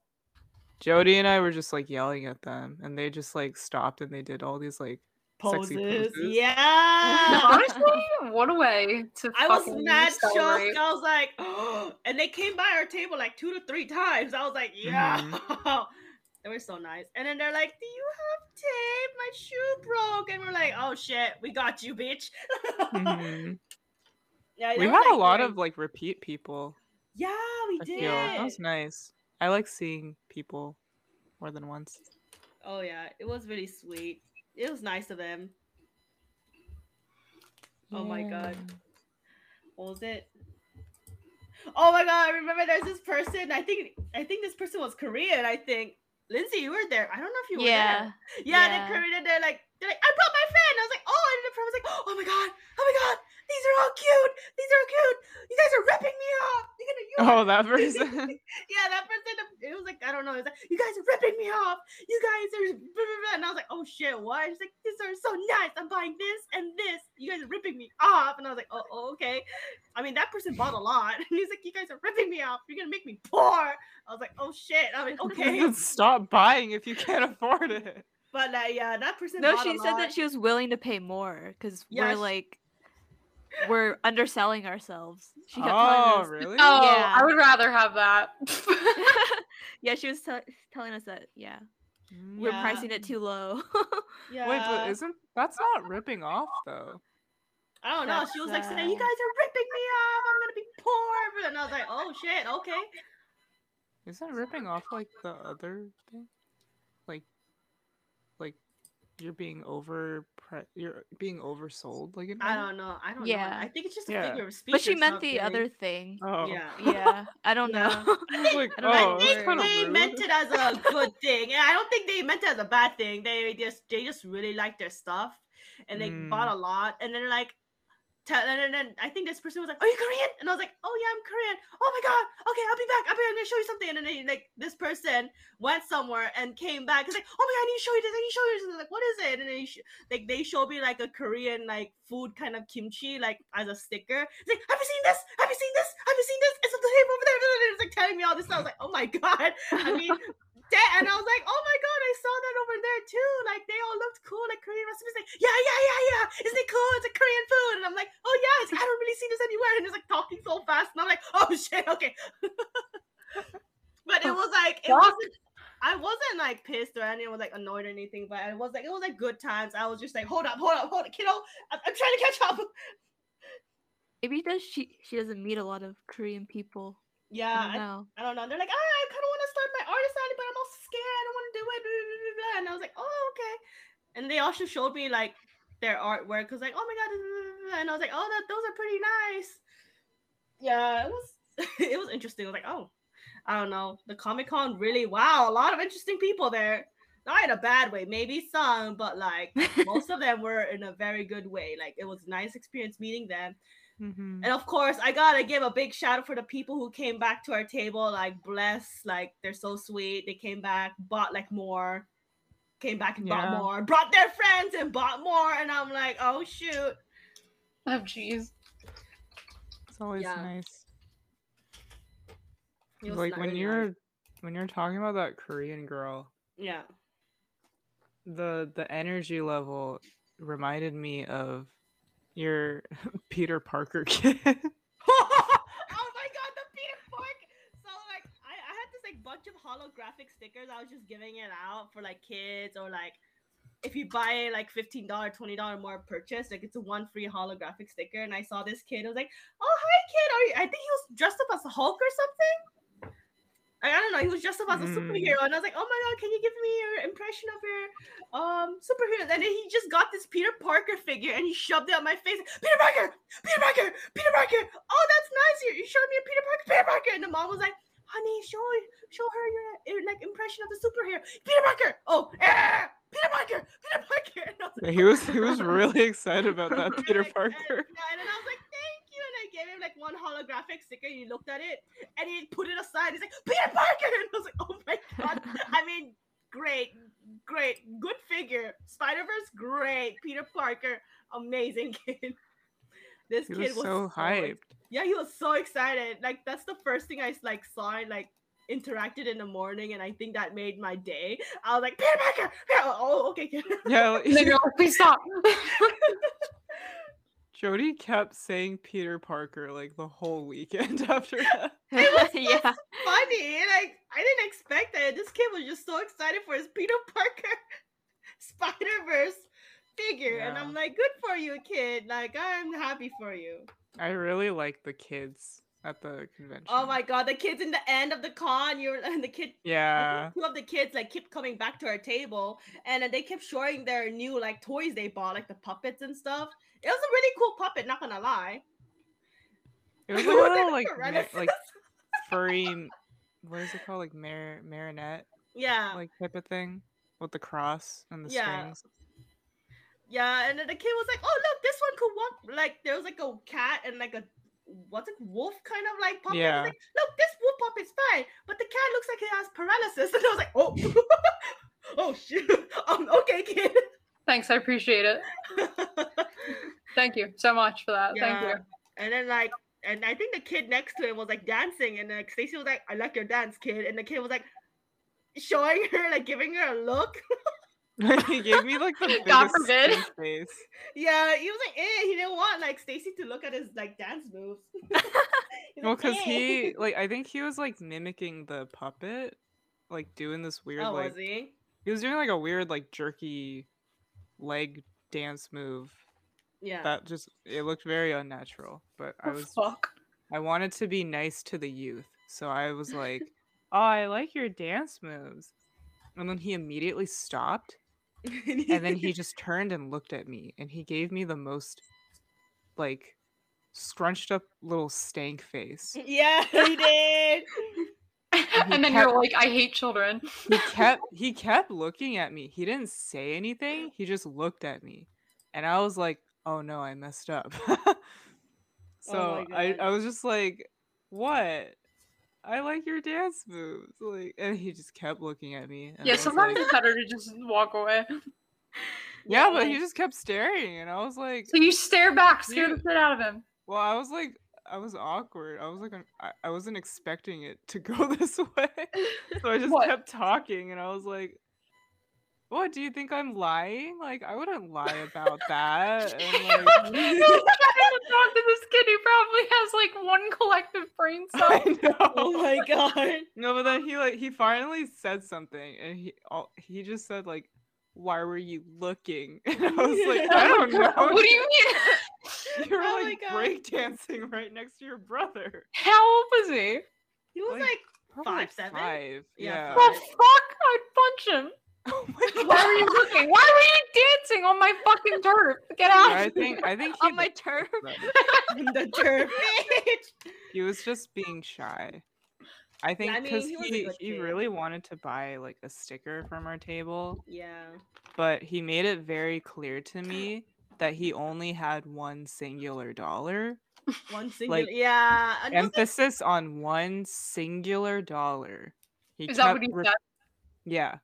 jody and i were just like yelling at them and they just like stopped and they did all these like Poses. Poses. Yeah. Honestly, what a way to I was fucking mad celebrate. shocked. I was like, and they came by our table like two to three times. I was like, yeah. Mm-hmm. they were so nice. And then they're like, do you have tape? My shoe broke. And we're like, oh shit, we got you, bitch. Mhm. yeah, we they were, had a lot very- of like repeat people Yeah, we I did. feel that was nice. I like seeing people more than once. Oh yeah, it was really sweet. It was nice of them. Oh my God. What was it? Oh my god, I remember there's this person. I think I think this person was Korean, I think. Lindsay, you were there. I don't know if you were yeah. there. Yeah, Yeah. the Korean they're like, they're like, I brought my fan. I was like, oh, and the friend was like, oh my god, oh my god, these are all cute. These are all cute. You guys are ripping me off. You're gonna you Oh, that person. yeah, that person. It was like I don't know. It was like you guys are ripping me off. You guys are, blah, blah, blah." and I was like, oh shit, what? She's like, these are so nice. I'm buying this and this. You guys are ripping me off, and I was like, oh, oh, okay. I mean, that person bought a lot, and he's like, you guys are ripping me off. You're gonna make me poor. I was like, oh shit. I mean, okay, Stop buying if you can't afford it. but uh, yeah, that person. No, she a said lot. that she was willing to pay more because Yeah, we're she- like we're underselling ourselves. She kept Oh, telling us. really? Oh, Yeah. I would rather have that. yeah, she was te- telling us that. Yeah, we're Yeah. pricing it too low. Yeah. Wait, but isn't that's not ripping off though? I don't know. That's, She was like saying, "You guys are ripping me off. I'm gonna be poor," and I was like, "Oh shit, okay." Isn't ripping off like the other thing? Like, like you're being over pre- you're being oversold like in I a don't know. I don't Yeah. know. I think it's just a Yeah. figure of speech. But she or meant the other thing. Oh. Yeah. Yeah, I don't know. I like, I don't oh, know. that's think kind they rude. meant it as a good thing. And I don't think they meant it as a bad thing. They just they just really liked their stuff and they bought Mm. a lot. And they're like tell and then, I think this person was like, Are you Korean? And I was like, Oh yeah, I'm Korean. Oh my god, okay, I'll be back. I'll be I'm gonna show you something. And then they, like this person went somewhere and came back. It's like, oh my god, I need to show you this, I need to show you this. And I'm like, what is it? And they sh- like they showed me like a Korean like food kind of kimchi, like as a sticker. It's like, have you seen this? Have you seen this? Have you seen this? It's on the table over there. And it's like telling me all this stuff. I was like, oh my god. I mean, da- and I was like, oh my god, I saw that over there too. Like they all looked cool, like Korean recipes. Like, yeah, yeah, yeah, yeah. Isn't it cool? It's a Korean food. And I'm like, oh yeah, it's, I don't really see this anywhere. And it's like talking so fast. And I'm like, oh shit, okay. but it was like it wasn't I wasn't like pissed or anything, was like annoyed or anything, but I was like, it was like good times. I was just like, hold up, hold up, hold up, kiddo. I'm, I'm trying to catch up. Maybe does she she doesn't meet a lot of Korean people. Yeah, I don't I, know. I don't know. They're like, ah, I kind of want to start my artist alley, but I'm also scared. I don't want to do it. blah, blah, blah, blah." And I was like, oh, okay. And they also showed me like their artwork. Cause like, oh my god, and I was like, oh, that those are pretty nice. Yeah, it was it was interesting. I was like, oh, I don't know. The Comic Con really, wow, a lot of interesting people there. Not in a bad way, maybe some, but like most of them were in a very good way. Like it was a nice experience meeting them. Mhm. And of course, I gotta give a big shout out for the people who came back to our table. Like, bless, like they're so sweet. They came back, bought like more, came back and Yeah. bought more, brought their friends and bought more. And I'm like, oh shoot. Oh jeez. It's always Yeah. nice. It Like when really you're nice. when you're talking about that Korean girl, yeah. the the energy level reminded me of your Peter Parker kid. oh my god, the Peter Park. So like, I, I had this like bunch of holographic stickers. I was just giving it out for like kids or like if you buy like $15 $20 more purchase like it's a one free holographic sticker. And i saw this kid i was like oh hi kid. Are you i think he was dressed up as a hulk or something. I, I don't know. He was dressed up as a Mm. superhero. And i was like oh my god can you give me your impression of your um superhero? And then he just got this peter parker figure and he shoved it on my face. Peter parker! Peter parker! Peter parker! Oh that's nice. You, you showed me a peter parker peter parker! And the mom was like honey show show her your like impression of the superhero peter parker oh ah, peter parker peter parker was like, he was he was really excited about that Peter like, Parker. And, yeah, and then I was like, thank you. And I gave him like one holographic sticker. And he looked at it and he put it aside. He's like, Peter Parker. And I was like, oh my God. I mean, great, great, good figure. Spider Verse, great. Peter Parker, amazing kid. This He kid was so ex- hyped. yeah, he was so excited. Like that's the first thing I like saw and like interacted in the morning, and I think that made my day. I was like, Peter Parker. Oh, okay. Yeah, like, And then you're like, please stop. Jody kept saying Peter Parker like the whole weekend after that. It was yeah. funny. Like I didn't expect that. This kid was just so excited for his Peter Parker Spider Verse figure, and I'm like, good for you, kid. Like I'm happy for you. I really like the kids at the convention. Oh my god, the kids in the end of the con, you're and the kid. Yeah. Two of the kids like kept coming back to our table, and then they kept showing their new like toys they bought, like the puppets and stuff. It was a really cool puppet, not gonna lie. It was a little like ma- like furry what is it called? Like mar- marionette yeah, like type of thing with the cross and the Yeah. strings. Yeah, and then the kid was like, "Oh, look, this one could walk." Like there was like a cat and like a what's it, wolf kind of like puppet. Yeah. Yeah. Like, look, this wolf puppet's fine, but the cat looks like it has paralysis. And I was like, "Oh, oh shoot, um, okay, kid." Thanks, I appreciate it. Thank you so much for that. Thank you. And then like, and I think the kid next to him was like dancing, and like Stacy was like, "I like your dance, kid," and the kid was like showing her, like giving her a look. he gave me like the biggest God forbid. face. yeah, he was like, "Eh," he didn't want like Stacy to look at his like dance moves. He's Well, like, because "Eh." he like I think he was like mimicking the puppet, like doing this weird oh, like was he? he was doing like a weird like jerky leg dance move Yeah. that just it looked very unnatural. But I Oh, was fuck. I wanted to be nice to the youth, so I was like, "Oh, I like your dance moves," and then he immediately stopped and then he just turned and looked at me and he gave me the most like scrunched up little stank face. yeah, he did. and then kept- you're like, I hate children. He kept he kept looking at me. He didn't say anything. He just looked at me. And I was like, "Oh no, I messed up." Oh so my I I was just like, "What?" I like your dance moves. Like and he just kept looking at me. Yeah, sometimes like- it's better to just walk away. yeah, but he just kept staring and I was like, So you stare back, scare the shit out of him. Well, I was like, I was awkward. I was like, I, I wasn't expecting it to go this way. So I just kept talking and I was like, what? Do you think I'm lying? Like, I wouldn't lie about that. And You're like, trying to this kid who probably has like one collective brain cell. I know. Oh my god. No, but then he like he finally said something and he all, he just said like, why were you looking? And I was like, I don't know. What do you mean? You were Oh like God. breakdancing right next to your brother. How old was he? He was Like, like, Five, seven? Five. Yeah, Yeah. The fuck? I'd punch him. Oh Why were you looking? Why were you dancing on my fucking turf? Get out! I think I think he On my turf. them. the turf he was just being shy. I think I mean, because he he he really wanted to buy like a sticker from our table, Yeah. but he made it very clear to me that he only had one singular dollar. One single. Like, yeah. and wasn't- Emphasis on one singular dollar. He Is that what kept he re- said? Yeah.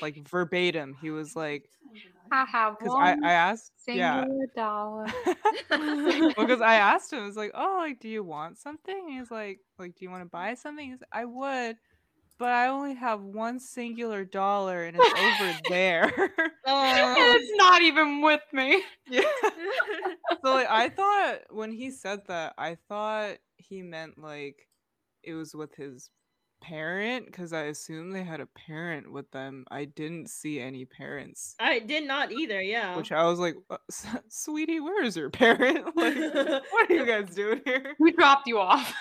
Like verbatim. He was like, I have because I, I asked, yeah. singular dollar. because I asked him, I was like, "Oh, like, do you want something?" And he's like, "Like, do you want to buy something?" He's, "I would, but I only have one singular dollar, and it's over there." Oh. And it's not even with me. yeah. So like, I thought when he said that, I thought he meant like it was with his parent, because I assume they had a parent with them. I didn't see any parents. I did not either. Yeah. Which I was like, "Uh, sweetie, where is your parent? like, what are you guys doing here? We dropped you off.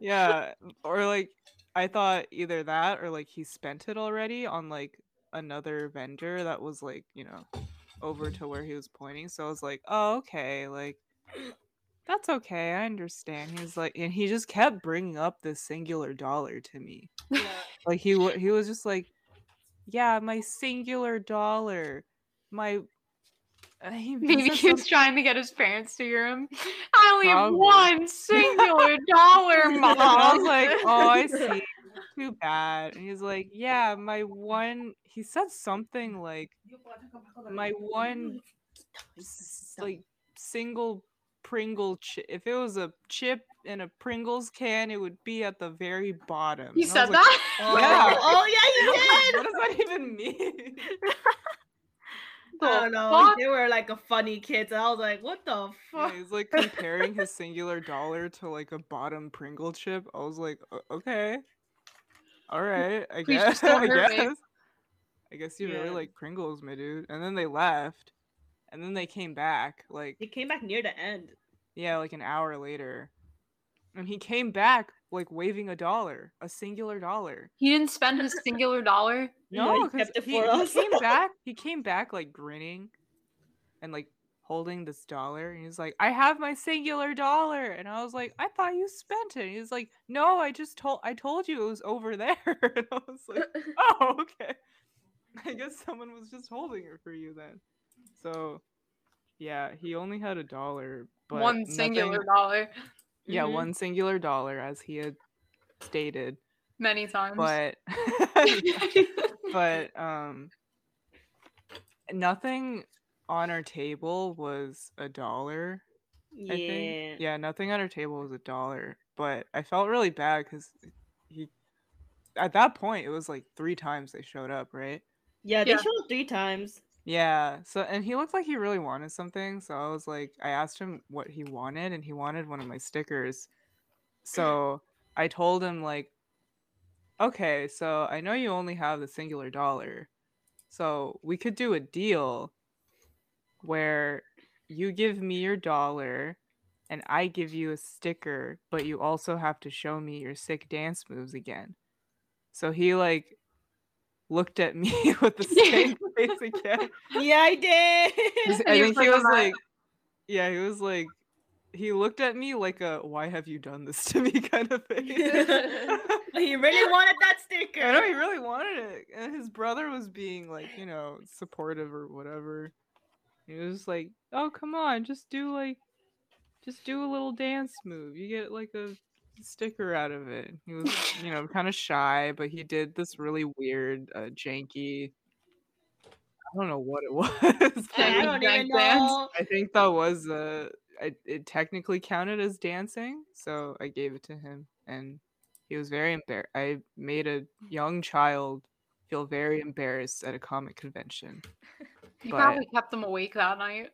yeah or like i thought either that or like he spent it already on like another vendor that was like you know over to where he was pointing so i was like oh okay like that's okay i understand He's like and he just kept bringing up this singular dollar to me Yeah. like he he was just like yeah my singular dollar my uh, he, Maybe he was trying to get his parents to hear him. I only have one singular dollar, mom. I was like, oh, I see. Too bad. And he's like, yeah, my one. He said something like, my one, like, single Pringle chip. If it was a chip in a Pringles can, it would be at the very bottom. He And said like, that? Oh, Yeah. oh yeah, you did. what does that even mean? I The don't know. fuck? They were like a funny kids. I was like, what the Yeah, fuck? he's like comparing his singular dollar to like a bottom Pringle chip. I was like, okay, all right, I Please guess. I hurt me." guess. I guess you really like Pringles, my dude. And then they left, and then they came back like He came back near the end. yeah, like an hour later, and he came back like waving a dollar, a singular dollar. He didn't spend his singular dollar. No, he No, because kept it he, for he us. came back. He came back like grinning, and like holding this dollar, and he's like, "I have my singular dollar," and I was like, "I thought you spent it." He's like, "No, I just told I told you it was over there," and I was like, "Oh, okay." I guess someone was just holding it for you then. So, yeah, he only had a dollar, but one nothing- singular dollar. Yeah, Mhm. one singular dollar, as he had stated, Many times. but. but um nothing on our table was a dollar Yeah. i think yeah nothing on our table was a dollar but i felt really bad because he at that point it was like three times they showed up right Yeah, they Yeah. showed up three times. Yeah so and he looked like he really wanted something so i was like i asked him what he wanted and he wanted one of my stickers. Mm. So i told him like okay so i know you only have the singular dollar so we could do a deal where you give me your dollar and i give you a sticker but you also have to show me your sick dance moves again. So he like looked at me with the same face again. Yeah, I did. I he think was he like, was "I'm like, yeah, he was like, he looked at me like a "Why have you done this to me?" kind of face. he really wanted that sticker. I know he really wanted it, and his brother was being like, you know, supportive or whatever. He was like, "Oh, come on, just do like, just do a little dance move. You get like a sticker out of it." He was, you know, kind of shy, but he did this really weird, uh, janky. I don't know what it was. I don't even know. I think that was uh, I, it technically counted as dancing, so I gave it to him, and he was very embarrassed. I made a young child feel very embarrassed at a comic convention. You But- probably kept them awake that night.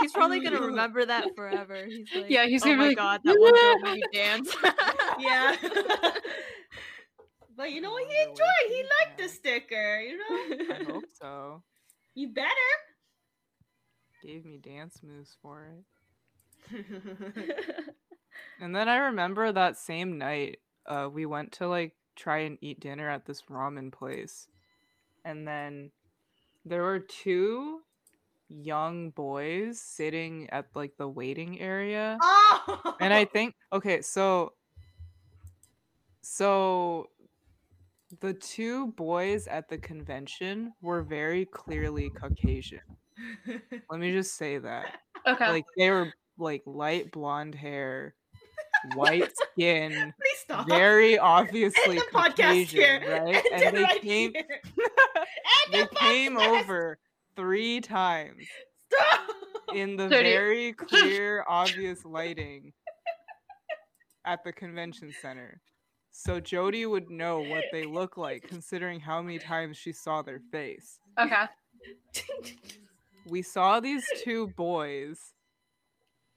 He's probably gonna remember that forever. He's like, Yeah, he's oh gonna be my like, god, that one girl made me dance. Yeah. but you know what? He enjoyed. He he liked the sticker. You know. I hope so. You better. Gave me dance moves for it. And then I remember that same night, uh, we went to like try and eat dinner at this ramen place. And then there were two young boys sitting at like the waiting area. oh. And I think okay, so so the two boys at the convention were very clearly Caucasian. Let me just say that Okay. like they were like light blonde hair, white skin, very obviously the podcast here. Caucasian, right? And they came they the came over three times Stop. in the Jody. very clear, obvious lighting at the convention center. So Jody would know what they look like, considering how many times she saw their face. okay. we saw these two boys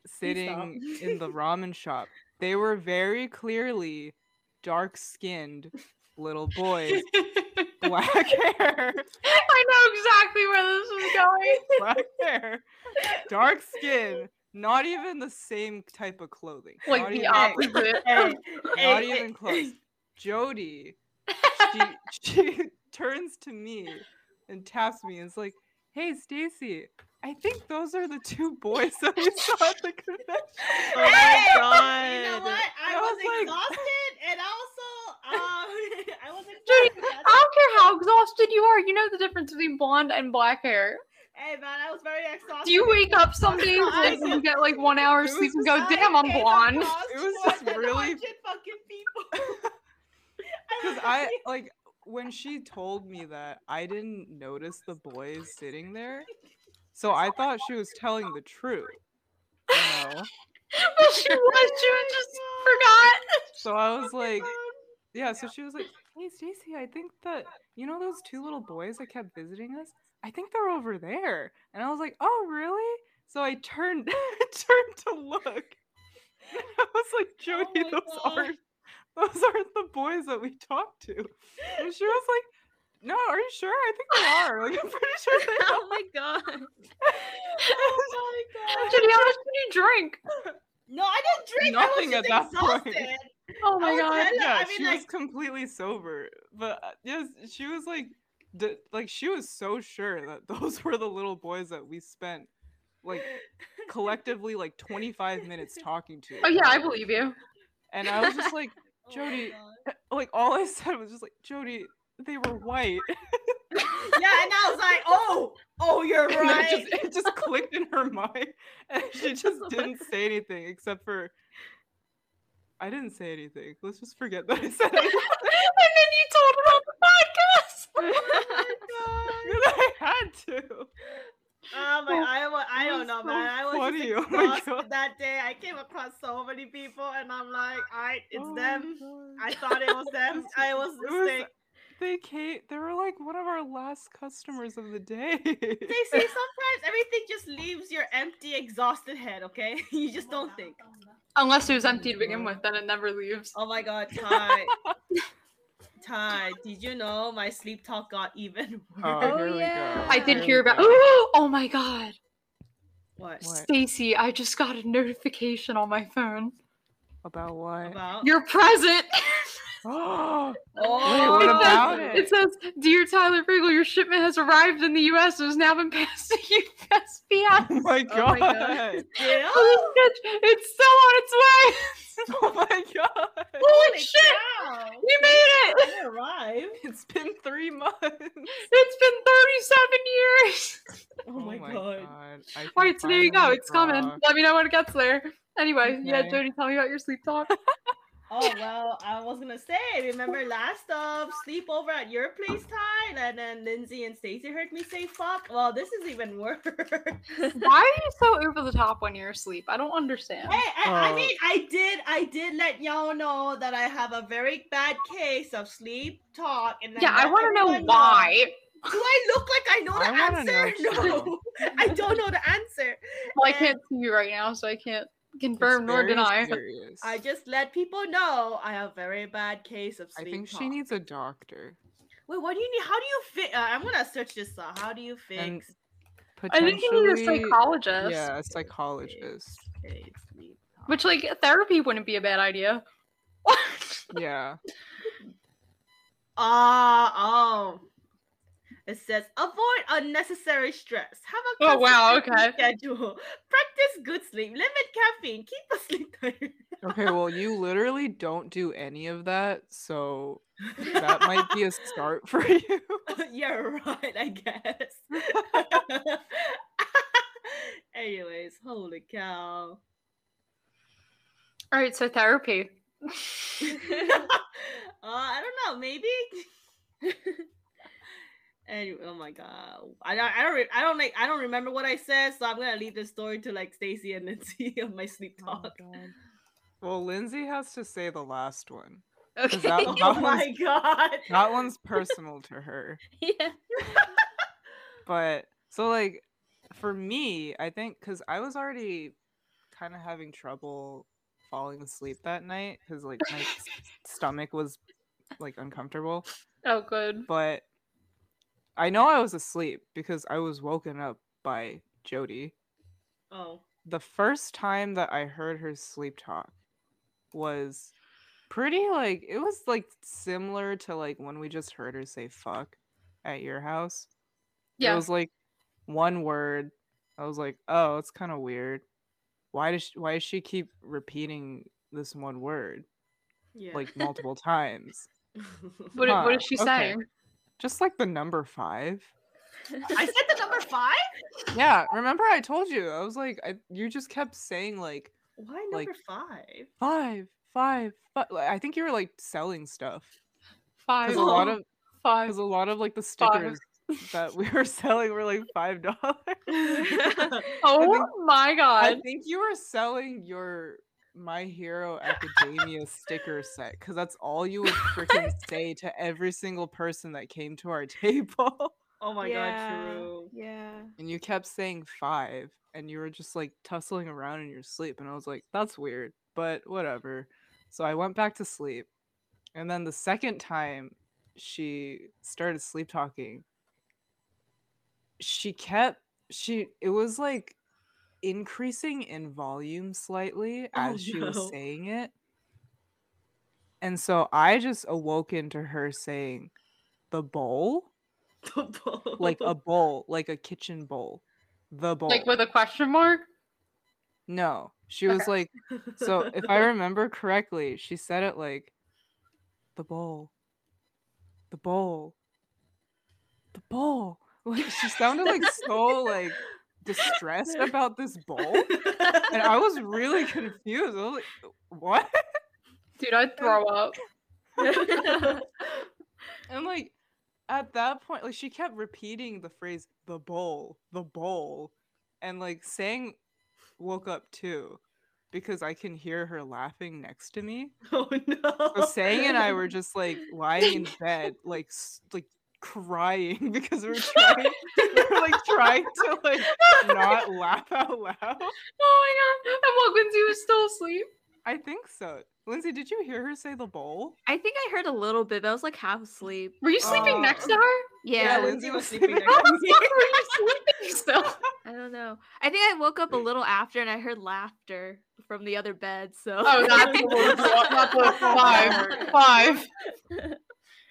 sitting in the ramen shop. They were very clearly dark skinned little boys, black hair, I know exactly where this is going. black hair, dark skin, not even the same type of clothing. Like not the even, opposite. Hey, not hey, even hey. close. Jody, she, she turns to me and taps me and is like, "Hey, Stacy, I think those are the two boys that we saw at the convention." Oh my Hey! god. You know what? I, I was, was like- exhausted, and also, um, I was Jody. I don't care how exhausted you are. You know the difference between blonde and black hair. Hey man, I was very exhausted. Do you wake up some days like and get like one hour It was sleep and go, "Damn, I'm blonde." It was just really- 100 fucking people. Because I like when she told me that I didn't notice the boys sitting there, so I thought she was telling the truth. You know? Well, she was. She was just oh forgot. So I was oh like, yeah. So she was like, "Hey, Stacy, I think that you know those two little boys that kept visiting us. I think they're over there." And I was like, "Oh, really?" So I turned turned to look. And I was like, "Jody, oh my those God. aren't those aren't the boys that we talked to." And she was like, "No, are you sure? I think they are. Like, I'm pretty sure they oh are." oh my god. oh my god. Jody, how much did you drink? No, I didn't drink. Nothing I at was that just point. Exhausted. Oh my was god. hella- yeah, I mean, she like- was completely sober, but uh, yes, she was like, d- like she was so sure that those were the little boys that we spent like collectively like 25 minutes talking to. Oh yeah, I believe you. And I was just like, Oh Jody, God. like all I said was just like, Jody, they were white. Yeah, and I was like, oh, oh, you're right. it just, it just clicked in her mind, and she just didn't say anything except for. I didn't say anything. Let's just forget that I said anything. and then you told her on the podcast. oh I had to. Oh my, I, wa- I don't know, so man. I was funny, just oh my exhausted God. that day. I came across so many people, and I'm like, I, it's Oh them. I thought it was them. I was It was- mistaken. They came. They were like one of our last customers of the day. They say sometimes everything just leaves your empty, exhausted head. Okay, you just don't think. Unless it was empty to begin with, then it never leaves. Oh my God, Ty, Ty, did you know my sleep talk got even worse? Oh, Oh, here yeah. go. I did Here hear about. go. Oh my god, What? What? Stacy! I just got a notification on my phone. About what? About? You're present. Oh, Oh, Wait, what It says- about it? It says, "Dear Tyler Friegel, your shipment has arrived in the U.S. It has now been passed to USPS." Oh my Oh my god. God. Yeah. Oh, this bitch, it's still on its way. oh my god. Holy shit! cow. You made it! It arrived. It's been three months. It's been 37 years. Oh, my, oh god. I can Alright, so there you go. finally It's coming. Let me know when it gets there. Anyway, yeah, Jody, tell me about your sleep talk. Oh well, I was gonna say, remember last um sleepover at your place, Ty, and then Lindsay and Stacy heard me say fuck. Well, this is even worse. Why are you so over the top when you're asleep? I don't understand. I, I Oh. mean, I did, I did let y'all know that I have a very bad case of sleep talk, and yeah, I want to know everyone why. Do I look like I know the I wanna know answer? No, I don't know the answer. Well, I can't see you right now, so I can't It's confirm nor deny. serious. I just let people know I have a very bad case of I think talk. she needs a doctor. Wait, what do you need? How do you fix? Uh, I'm gonna search this up. How do you And fix? I think you need a Potentially- psychologist. Yeah, a psychologist. Okay, sleep. Which, like, therapy wouldn't be a bad idea. Yeah. Ah, oh. It says avoid unnecessary stress. Have a Oh, wow, okay. schedule. Practice good sleep. Limit caffeine. Keep a sleep tired. Okay, well, you literally don't do any of that, so that might be a start for you. You're right, I guess. Anyways, holy cow. All right, so therapy. uh, I don't know, maybe. Anyway, oh my god, I don't, I don't, I don't like, I don't remember what I said, so I'm gonna leave this story to like Stacy and Lindsay of my sleep Oh talk. Well, Lindsay has to say the last one. Okay. that- Oh, that my god. That one's personal to her. yeah. But so like for me, I think cuz I was already kind of having trouble falling asleep that night cuz like my stomach was like uncomfortable, Oh, good. but I know I was asleep because I was woken up by Jody. Oh. The first time that I heard her sleep talk was pretty like it was like similar to like when we just heard her say fuck at your house. Yeah. It was like one word. I was like, oh, it's kind of weird. Why does she, why does she keep repeating this one word Yeah. like multiple times? What, Huh, is she okay. saying? Just like the number five. I said the number five. Yeah, remember I told you. I was like, I, you just kept saying like Why number Like- five? five, five, five. Like, I think you were like selling stuff Five. because a lot of five. because a lot of like the Five. stickers that we were selling were like five dollars. Oh think- my god! I think you were selling your My Hero Academia sticker set because that's all you would freaking say to every single person that came to our table. oh my yeah. god, true. Yeah. And you kept saying five, and you were just like tussling around in your sleep. And I was like, that's weird, but whatever. So I went back to sleep. And then the second time she started sleep talking, she kept, she, it was like increasing in volume slightly Oh, as she no. was saying it. And so I just awoke into her saying, the bowl? The bowl. like a bowl, like a kitchen bowl. The bowl. Like with a question mark? no, she was like, so if I remember correctly, she said it like, the bowl, the bowl, the bowl. Like she sounded like so like distressed about this bowl, and I was really confused. I was like, uh, what? Dude, I'd throw up. And like at that point, like she kept repeating the phrase the bowl, the bowl, and like saying woke up too because I can hear her laughing next to me. oh no. So Sang and I were just like lying in bed, like like crying because we were trying like trying to like not laugh out loud. Oh my god. And what, Lindsay was still asleep? I think so. Lindsay, did you hear her say the bowl? I think I heard a little bit, but I was like half asleep. Were you sleeping Oh. next to her? Yeah. Yeah Lindsay was sleeping sleeping next How to the me. fuck were you sleeping still? I don't know. I think I woke up a little after and I heard laughter from the other bed. So Oh, that's not the five. Five.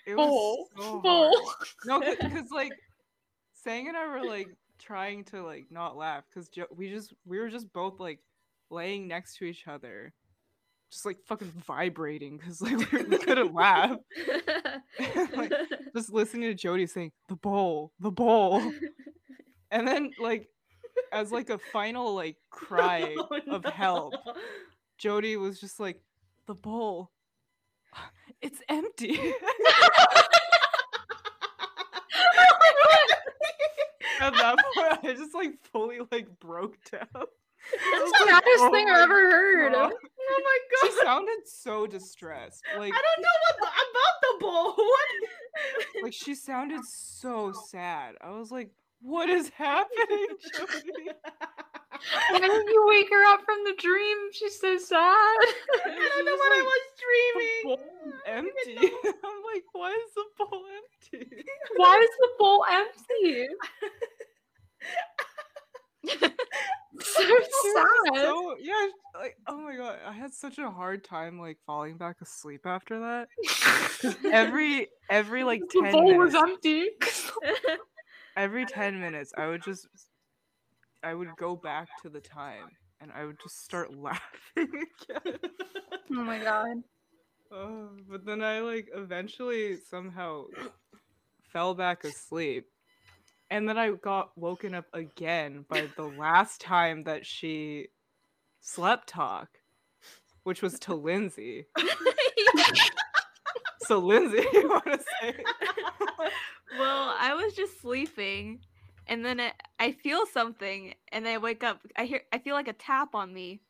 it Bull. was so Bull. hard. No, because like Sang and I were like trying to like not laugh because jo- we just we were just both like laying next to each other, just like fucking vibrating because like we, we couldn't laugh. Like, just listening to Jody saying the bowl, the bowl, and then like as like a final like cry Oh, of no. help, Jody was just like the bowl. It's empty. At that point, I just like fully like broke down. That's the saddest oh thing I've ever heard. God. Oh my god. She sounded so distressed. Like, I don't know what the, about the bowl. What? like she sounded so sad. I was like, "What is happening, Jody?" Why didn't you wake her up from the dream? She's so sad. I don't know what I was The dreaming. bowl empty. I'm like, "Why is the bowl empty?" Why is the bowl empty? so sad. So yeah, like oh my god, I had such a hard time like falling back asleep after that. every every like the ten bowl was empty. every ten minutes, I would just I would go back to the time and I would just start laughing again. Oh my god. Oh, but then I like eventually somehow fell back asleep. And then I got woken up again by the last time that she slept talk, which was to Lindsay. So Lindsay, you want to say? well, I was just sleeping, and then I, I feel something, and I wake up. I hear, I feel like a tap on me,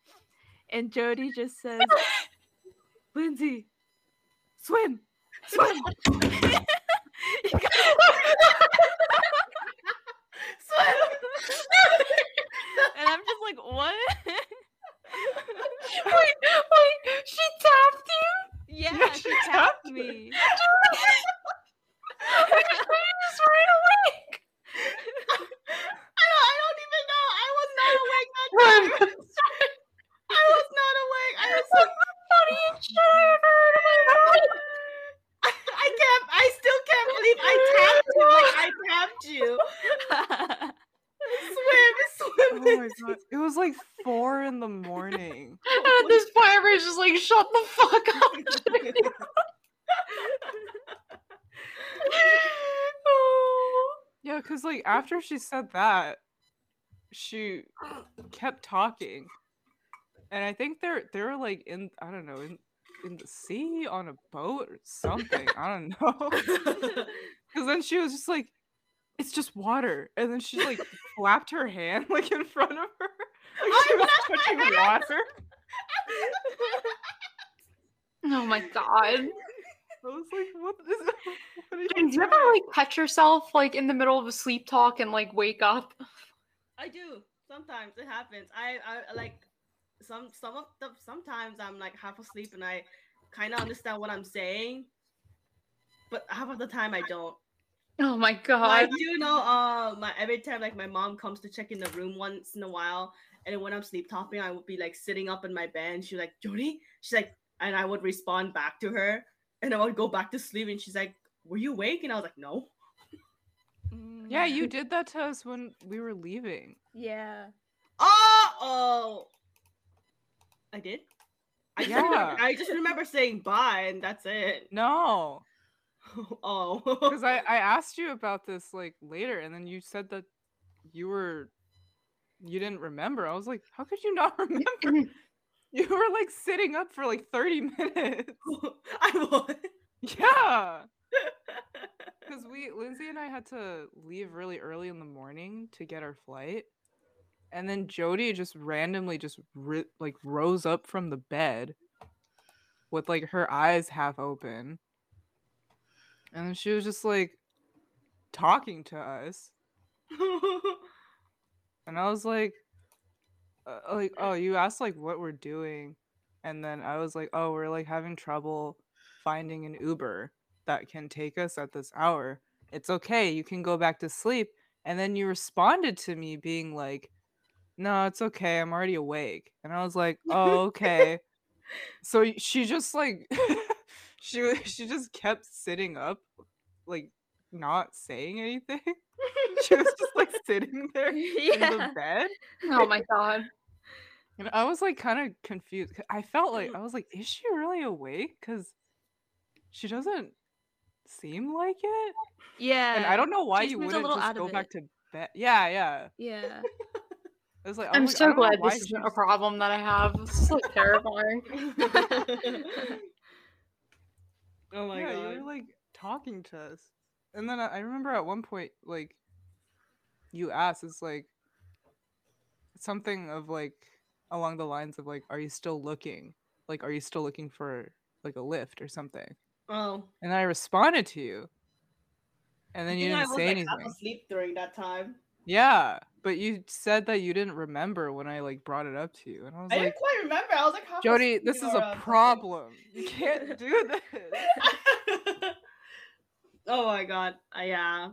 and Jody just says, "Lindsay, swim, swim." And I'm just like, "What?" Wait, wait, she tapped you? yeah, Yeah, she she tapped tapped me. I just ran awake. I don't, I don't even know. I was not awake that Run. time. I was not awake. I was so funniest shit I ever heard of my life. I can't. I still can't believe I tapped you. Like I tapped you. Swim, swim. Oh my god. It was like four in the morning. And at this point, everybody's just like, shut the fuck up. Oh. Yeah, because like after she said that, she kept talking. And I think they're they're like in I don't know, in in the sea on a boat or something. I don't know. Because then she was just like, it's just water. And then she like flapped her hand like in front of her. Like she was touching water. oh my god. I was like, what is what are you Did you ever like catch yourself like in the middle of a sleep talk and like wake up? I do. Sometimes it happens. I, I like some some of the sometimes I'm like half asleep and I kind of understand what I'm saying, but half of the time I don't. Oh my But I do know. Uh, my every time like my mom comes to check in the room once in a while, and when I'm sleep talking, I would be like sitting up in my bed. And she's like, "Jody," she's like, and I would respond back to her, and I would go back to sleep, and she's like, "Were you awake?" And I was like, "No." Mm-hmm. Yeah, you did that to us when we were leaving. Yeah. Oh, oh, I did. I just, remember, Yeah. I just remember saying bye, and that's it. No. oh, Because I, I asked you about this like later and then you said that you were you didn't remember. I was like, how could you not remember? you were like sitting up for like 30 minutes. I was. Yeah. Because we Lindsay and I had to leave really early in the morning to get our flight. And then Jody just randomly just ri- like rose up from the bed with like her eyes half open. And she was just like talking to us. And I was like uh, like oh you asked like what we're doing and then I was like oh we're like having trouble finding an Uber that can take us at this hour. It's okay, you can go back to sleep. And then you responded to me being like no, it's okay. I'm already awake. And I was like, "Oh, okay." so she just like she she just kept sitting up, like not saying anything. she was just like sitting there in the bed, Oh my god. and I was like kind of confused. I felt like mm. I was like, is she really awake? Because she doesn't seem like it, Yeah. and I don't know why she you wouldn't just go back to bed. Yeah, yeah. Yeah. I was like, I I'm like, so glad this isn't a problem that I have. This is like terrifying. oh my yeah, god. you were like talking to us, and then I, I remember at one point, like, you asked, it's like something of like along the lines of like, "Are you still looking? Like, are you still looking for like a lift or something?" Oh. And I responded to you, and then I you think I didn't was say like anything. was asleep during that time. Yeah, but you said that you didn't remember when I like brought it up to you, and I was I like, I didn't quite remember. I was like half "Jody, this is a uh, problem. You can't do this." oh my god. Uh, yeah.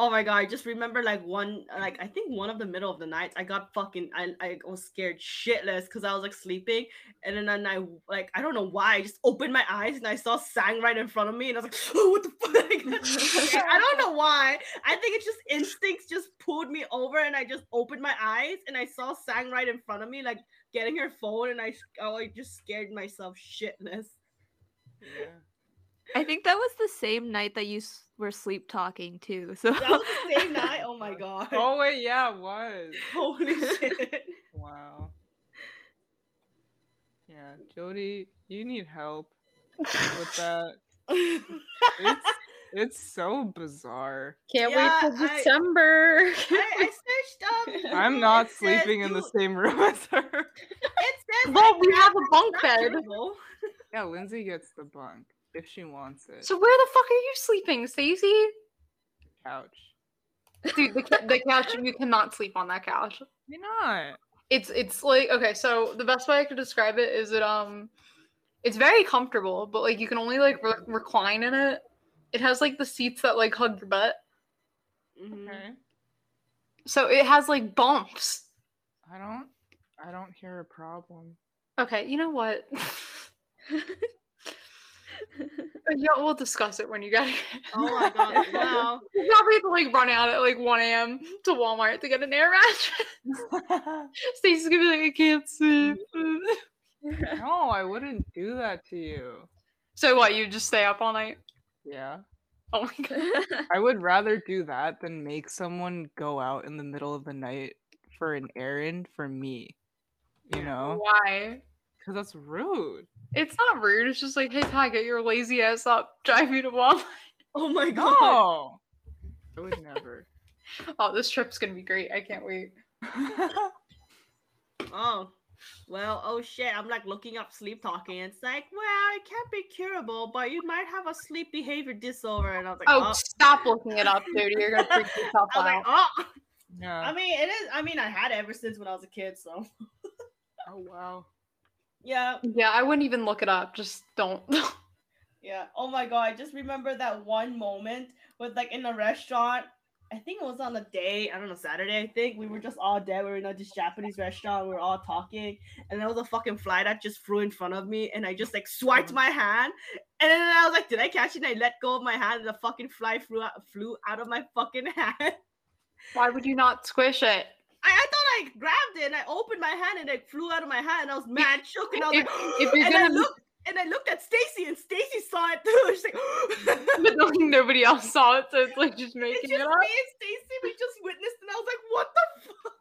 Oh my god, I just remember like one like I think one of the middle of the nights I got fucking I, I was scared shitless because I was like sleeping. And then, then I like I don't know why I just opened my eyes and I saw Sang right in front of me and I was like oh what the fuck? I don't know why. I think it's just instincts just pulled me over and I just opened my eyes and I saw Sang right in front of me like getting her phone and I oh, I just scared myself shitless. Yeah. I think that was the same night that you s- were sleep talking too. So that was the same night oh my god Oh wait, yeah, it was. holy shit Wow. Yeah, Jody, you need help with that. It's it's so bizarre. Can't Yeah, wait till I- December. I, I searched up. I'm not it sleeping in the same room as her. It says well, we have a bunk bed. terrible. Yeah, Lindsay gets the bunk if she wants it. So where the fuck are you sleeping, Stacy? couch. Dude, the, the couch. You cannot sleep on that couch. Why not? It's it's like okay. So the best way I could describe it is it um, it's very comfortable, but like you can only like re- recline in it. It has like the seats that like hug your butt, Mhm. Okay. so it has like bumps. I don't I don't hear a problem. Okay, you know what? yeah, we'll discuss it when you get here. Oh my god! Wow. You probably have to like run out at like 1 a.m. to Walmart to get an air mattress. Stacy's gonna be like, I can't sleep. no, I wouldn't do that to you. so what? You just stay up all night? Yeah. Oh my god. I would rather do that than make someone go out in the middle of the night for an errand for me. You know? Why? Because that's rude. It's not rude. It's just like, hey, Ty, get your lazy ass up. Drive me to Walmart. Oh my god. No! I would never. Oh, this trip's gonna be great. I can't wait. Oh. Well, oh shit. I'm like looking up sleep talking. It's like, well, it can't be curable, but you might have a sleep behavior disorder. And I was like, Oh, oh. stop looking it up, dude. You're gonna freak yourself out. I was out. like, oh. yeah. I mean, it is. I mean, I had it ever since when I was a kid, so oh, wow. Yeah. yeah, I wouldn't even look it up. Just don't. Yeah. Oh my god, I just remember that one moment with like in a restaurant. I think it was on a day, I don't know, Saturday, I think. We were just all there. We were in a this Japanese restaurant. We were all talking. And there was a fucking fly that just flew in front of me. And I just like swiped my hand. And then I was like, did I catch it? And I let go of my hand. And the fucking fly flew out, flew out of my fucking hand. Why would you not squish it? I, I thought I grabbed it and I opened my hand and it flew out of my hand. And I was mad shook. And I was If- like, if you're and I looked. And I looked at Stacy, and Stacy saw it too. She's like, But like, nobody else saw it, so it's like just making It's just it me up. and Stacy. We just witnessed, and I was like, "What the fuck?"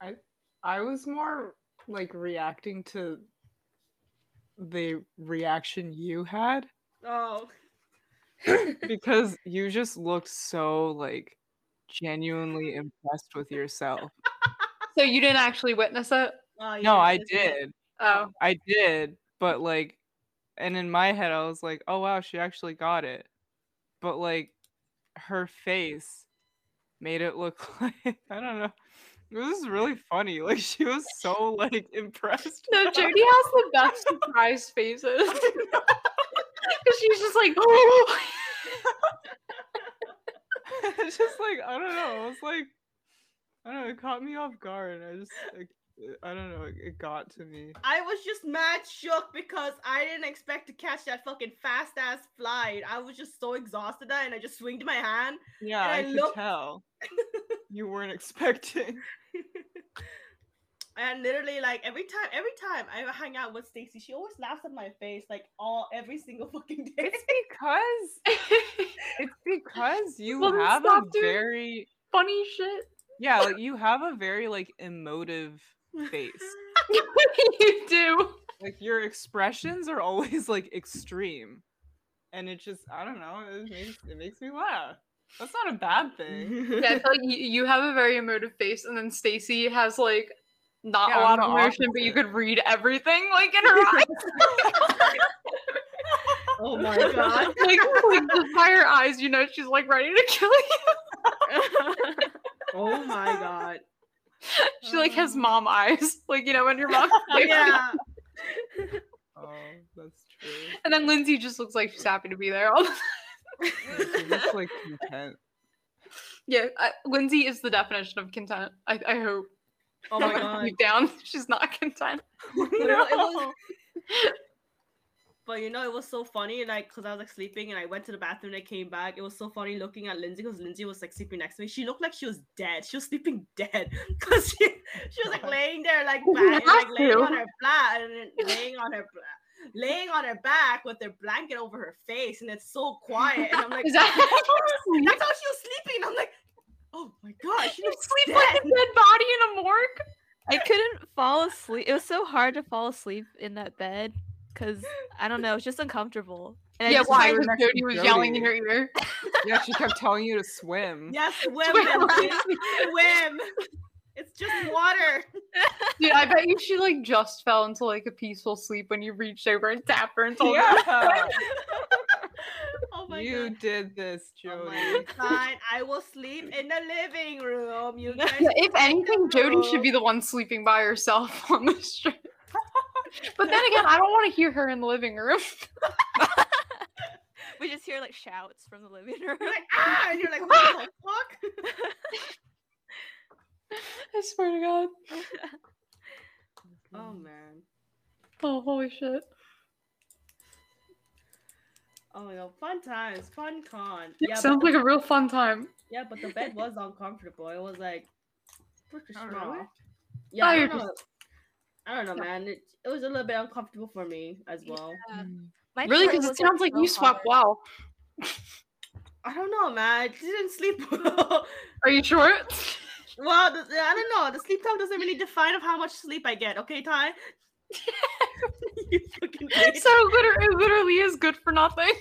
I I was more like reacting to the reaction you had Oh, because you just looked so like genuinely impressed with yourself. So you didn't actually witness it? oh No, I that's it. did. Oh, I did, but like, and in my head, I was like, oh wow, she actually got it. But like, her face made it look like, I don't know. It was really funny. Like, she was so like impressed. no, Jody has the best surprise faces. Because she's just like, oh. it's just like, I don't know. It was like, I don't know. It caught me off guard. I just, like, I don't know. It, got to me. I was just mad shook because I didn't expect to catch that fucking fast ass flight. I was just so exhausted that, and I just swinged my hand. Yeah, I, I could looked- tell. you weren't expecting. and literally like every time every time I hang out with Stacy, she always laughs at my face like all every single fucking day. It's because it's because you have a very Funny shit. yeah, like you have a very like emotive face. you do. Like your expressions are always like extreme. And it just I don't know, it makes it makes me laugh. That's not a bad thing. Yeah, I feel like you, you have a very emotive face, and then Stacy has like not Yeah, a I'm lot of the emotion, but you could read everything like in her eyes. oh my god. like, like just by her eyes, you know, she's like ready to kill you. Oh my god. She like has um. mom eyes, like you know when your mom. yeah. Oh, that's true. And then Lindsay just looks like she's happy to be there. All the Yeah, she looks like content. yeah, I, Lindsay is the definition of content. I, I hope. Oh my god. Down, she's not content. But it, wa- it was, but you know, it was so funny, like, because I was like sleeping and I went to the bathroom and I came back. It was so funny looking at Lindsay because Lindsay was like sleeping next to me. She looked like she was dead. She was sleeping dead because she, she was like laying there, like, back, like laying on her back and laying on her bla- laying on her back with her blanket over her face. And it's so quiet. And I'm like, that that's how she was sleeping. I'm like, oh my god, she You looks sleep like a dead. dead body in a morgue? I couldn't fall asleep. It was so hard to fall asleep in that bed because I don't know, it's just uncomfortable. And yeah, why? were Because next to Jody was yelling in Jody. your ear. Yeah, she kept telling you to swim. Yes, swim, Swim. Swim. It's just water. Dude, I bet you she like just fell into like a peaceful sleep when you reached over and tapped her and told her. Oh my you god. did this, Oh Jody. God, Fine, I will sleep in the living room. You guys. If anything, Jody should be the one sleeping by herself on the street. but then again, I don't want to hear her in the living room. we just hear like shouts from the living room. You're like ah, and you're like, what the fuck? I swear to God. oh man. Oh, holy shit. Oh my god, fun times, fun con. Yeah, Sounds but like a real fun time. yeah, but the bed was uncomfortable. It was like pretty Oh, small. really? Yeah, Oh, I don't know. just- I don't know, man. It, it was a little bit uncomfortable for me as well. My Really? Because it sounds like so you slept hard. well. I don't know, man. I didn't sleep well. Are you sure? well, the, the- I don't know. The sleep talk doesn't really define of how much sleep I get. Okay, Ty. you so literally, it literally is good for nothing.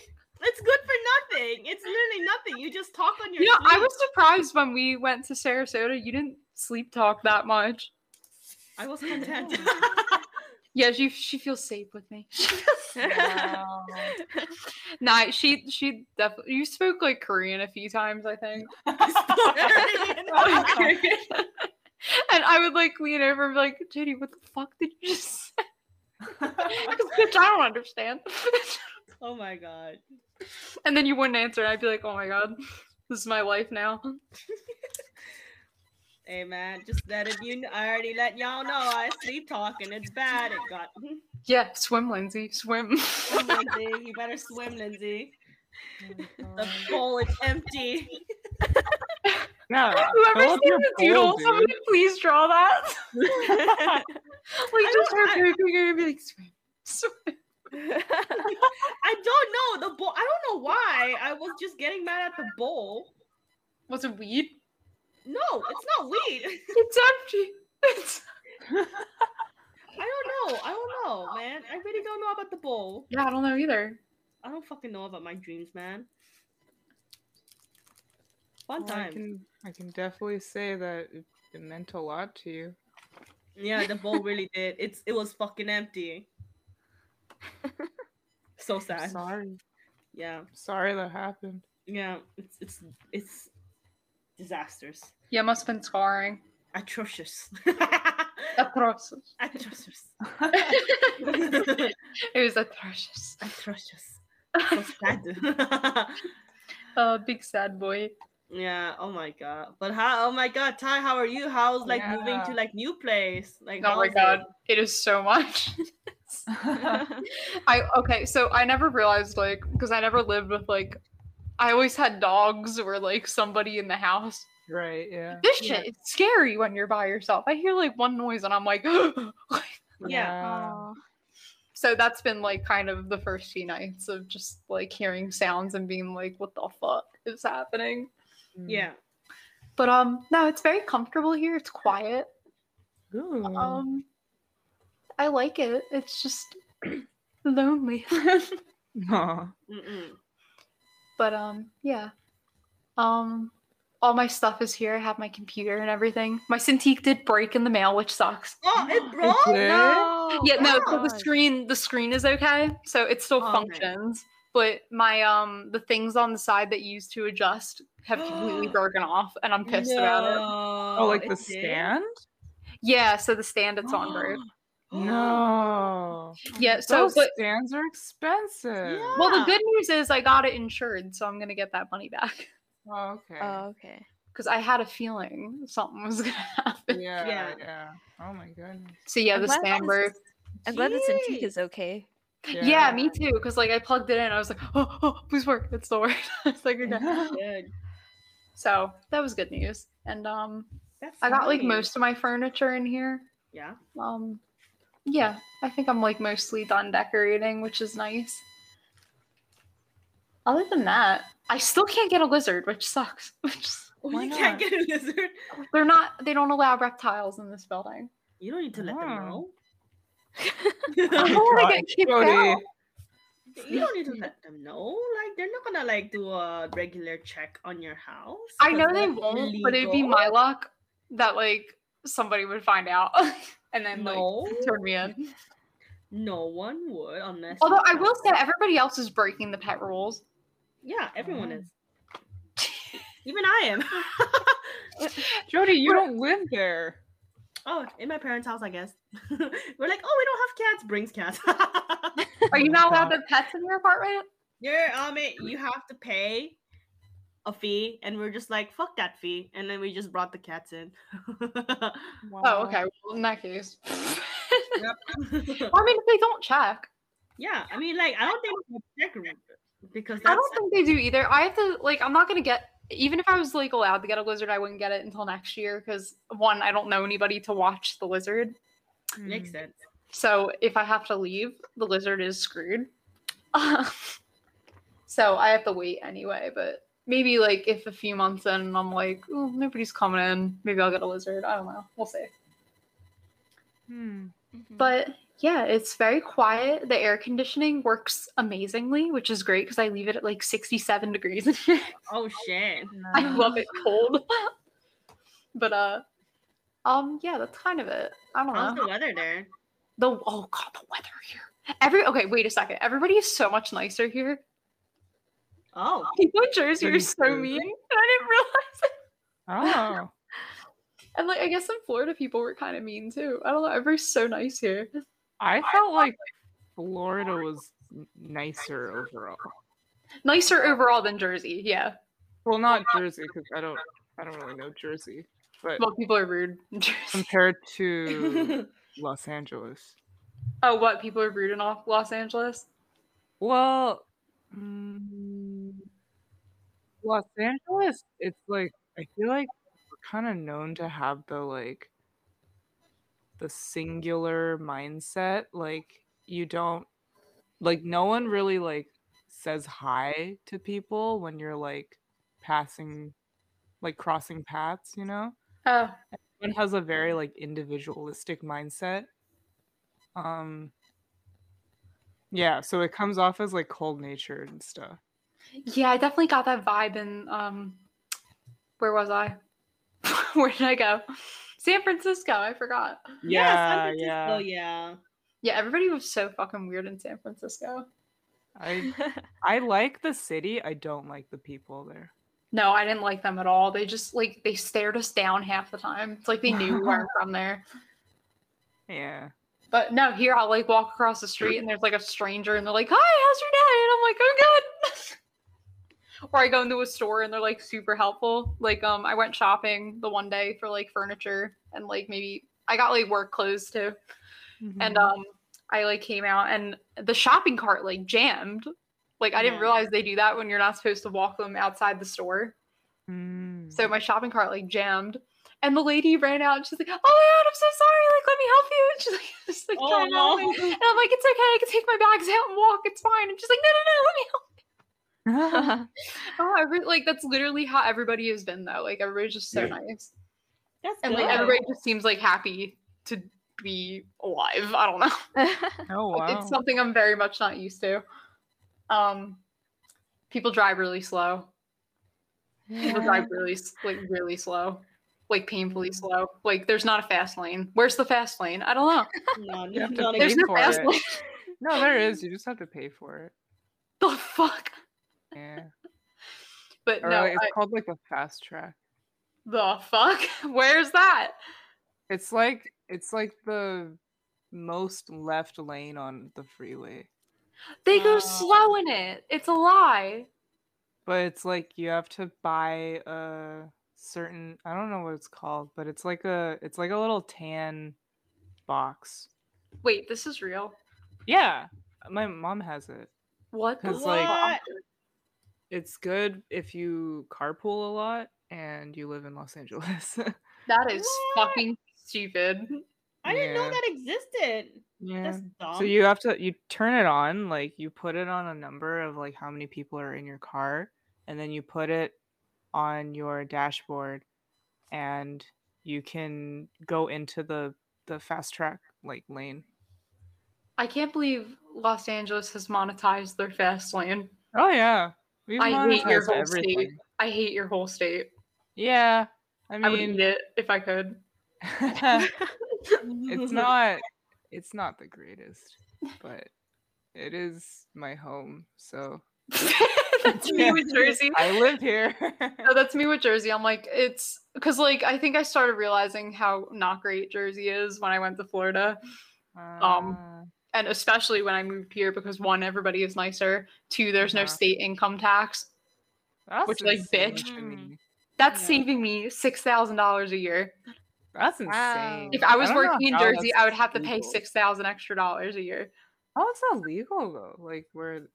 It's good for nothing. It's literally nothing. You just talk on your. You know, I was surprised when we went to Sarasota. You didn't sleep talk that much. I was content. Yeah, she she feels safe with me. Wow. nah, she she definitely. You spoke like Korean a few times, I think. and I would like lean over and be like, Judy, what the fuck did you just say? 'Cause, Bitch, I don't understand. oh my god. and then you wouldn't answer, and I'd be like, oh my god, this is my life now. Hey man, just let it you. I already let y'all know I sleep talking. It's bad. It got. Yeah, swim, Lindsay, swim. Swim, Lindsay. You better swim, Lindsay. Oh the bowl is empty. Yeah, Whoever's fill up seen your the doodle, bowl, dude. somebody please draw that. Like just I- pooping and be like, swim, swim. I don't know the bowl. I don't know why. I was just getting mad at the bowl. Was it weed? No, it's not weed. It's empty. It's... I don't know. I don't know, man. I really don't know about the bowl. Yeah, I don't know either. I don't fucking know about my dreams, man. Fun Well, I can I can definitely say that it meant a lot to you. Yeah, the bowl really did. It's it was fucking empty. so sad. Sorry, Yeah, sorry that happened. yeah. It's it's it's disasters. Yeah, must have been scarring. Atrocious. Atrocious. Atrocious. it was atrocious. Atrocious. So sad. Uh, big sad boy. Yeah. Oh my god. But how? Oh my god, Ty, how are you? How's like moving to like new place? Like, Oh my god, it? it is so much. I okay, so I never realized like because I never lived with like I always had dogs or like somebody in the house. right, yeah. This Yeah. shit is scary when you're by yourself. I hear like one noise and I'm like, Yeah. Oh. so that's been like kind of the first few nights of just like hearing sounds and being like, what the fuck is happening? Mm. Yeah. But um, no, it's very comfortable here. It's quiet. Ooh. Um, I like it. It's just lonely. Aw. But um, yeah. Um, all my stuff is here. I have my computer and everything. My Cintiq did break in the mail, which sucks. Oh, it broke. did? No. yeah, no. So the screen, the screen is okay, so it still Oh, okay. functions. But my um, the things on the side that you use to adjust have completely broken off, and I'm pissed about it. Oh, like it the did? stand? Yeah, so the stand it's on broke. No. Yeah, so Those but stands are expensive. Yeah. well, the good news is I got it insured, so I'm gonna get that money back Oh, okay. Oh, okay. because I had a feeling something was gonna happen. yeah, Yeah. yeah. Oh my goodness. So yeah, I'm the stand this broke. I'm glad the Cintiq Jeez. is okay. Yeah. me too. Because like I plugged it in, I was like, oh, oh please work. It's still worked. it's like okay. Good. So that was good news. And um, That's I got like most of my furniture in here. Yeah. Um, yeah, I think I'm like mostly done decorating, which is nice. Other than that, I still can't get a lizard, which sucks. Which Why you can't get a lizard. they're not. They don't allow reptiles in this building. You don't need to let them Oh. know. I don't want God, to get kicked Jody. out. you don't need to let them know. Like they're not gonna like do a regular check on your house. I know they won't, but it'd be my luck that like somebody would find out and then No. like turn me in. No one would unless. you Although I will say everybody else is breaking the pet rules. Yeah, everyone is. Even I am. Jody, you don't live there. Oh, in my parents' house, I guess. We're like, oh, we don't have cats. Brings cats. Are you not allowed to have pets in your apartment? You're um, it- you have to pay a fee, and we're just like, fuck that fee, and then we just brought the cats in. Oh, okay. Well, in that case. Yep. Well, I mean, if they don't check, yeah, I mean, like, I don't think we check because I don't think they do either. I have to like. I'm not gonna get. Even if I was like allowed to get a lizard, I wouldn't get it until next year because one, I don't know anybody to watch the lizard. makes Mm. sense. So if I have to leave, the lizard is screwed. so I have to wait anyway. But maybe like if a few months in, I'm like, oh, nobody's coming in. Maybe I'll get a lizard. I don't know. We'll see. Hmm. Mhm. But yeah, it's very quiet. The air conditioning works amazingly, which is great because I leave it at like 67 degrees. in here. Oh shit. I love it cold. but uh, um, yeah, that's kind of it. I don't How's know. the weather there? The oh god, the weather here. Every okay, wait a second. Everybody is so much nicer here. Oh, People in Jersey are so mean. and I didn't realize it. Oh. And like, I guess in Florida, people were kind of mean too. I don't know. Everybody's so nice here. I felt like Florida was nicer overall. Nicer overall than Jersey. Yeah. Well, not Jersey because I don't, I don't really know Jersey, but Well, people are rude compared to Los Angeles. Oh, what? People are rude in Los- Los Angeles? Well, mm, Los Angeles, it's like I feel like we're kind of known to have the like the singular mindset. Like you don't like no one really like says hi to people when you're like passing like crossing paths, you know? Oh, Everyone has a very like individualistic mindset. Um yeah, so it comes off as like cold natured and stuff. yeah. I definitely got that vibe in um, where was I? where did I go? San Francisco. I forgot. yeah, Yeah, Francisco, yeah. yeah. Yeah, everybody was so fucking weird in San Francisco. I I like the city. I don't like the people there. No, I didn't like them at all. They just like they stared us down half the time. It's like they knew we weren't from there. Yeah. But no, here I'll like walk across the street and there's like a stranger and they're like, "Hi, how's your day?" And I'm like, "I'm good." Before I go into a store and they're like super helpful. Like um I went shopping the one day for like furniture and like maybe I got like work clothes too. And Mm-hmm. um I like came out and the shopping cart like jammed. Like I didn't Yeah. realize they do that when you're not supposed to walk them outside the store. Mm. So my shopping cart like jammed. And the lady ran out and she's like, Oh my god, I'm so sorry. Like, let me help you. And she's like, just like Oh, trying to help me. no. And I'm like, it's okay, I can take my bags out and walk, it's fine. And she's like, no, no, no, let me help. Oh, I re- like that's literally how everybody has been though. Like everybody's just so Yeah. nice. That's And like everybody just seems like happy to be alive. I don't know. oh wow. It's something I'm very much not used to. Um people drive really slow. People drive really like really slow. Like painfully slow. Like there's not a fast lane. Where's the fast lane? I don't know. No, You have to pay There's no for fast it. lane. no, there is. You just have to pay for it. the fuck? Yeah. But Or no, like, it's I- called like the FasTrak. the fuck? Where's that? It's like it's like the most left lane on the freeway. They go Oh. slow in it. It's a lie. But it's like you have to buy a certain I don't know what it's called, but it's like a it's like a little tan box. Wait, this is real. Yeah. My mom has it. What? the 'Cause, like- fuck? It's good if you carpool a lot and you live in Los Angeles. that is What? fucking stupid. I didn't know that existed. yeah. That's dumb. So you have to you turn it on, like you put it on a number of like how many people are in your car, and then you put it on your dashboard, and you can go into the the fast track like lane. I can't believe Los Angeles has monetized their fast lane. Oh yeah, We've I hate your whole state. I hate your whole state. Yeah, I I would mean, eat it if I could. it's not it's not the greatest, but it is my home, so that's me with Jersey. I live here. No, that's me with Jersey. I'm like, it's because like I think I started realizing how not great Jersey is when I went to Florida. Um, Ah. And especially when I moved here because one, everybody is nicer. Two, there's no state income tax. That's which, like, bitch. to. That's Yeah. saving me six thousand dollars a year. That's Wow. insane. If I was don't working in Jersey, I would have to pay legal. six thousand extra dollars a year. How is that legal though? Like where,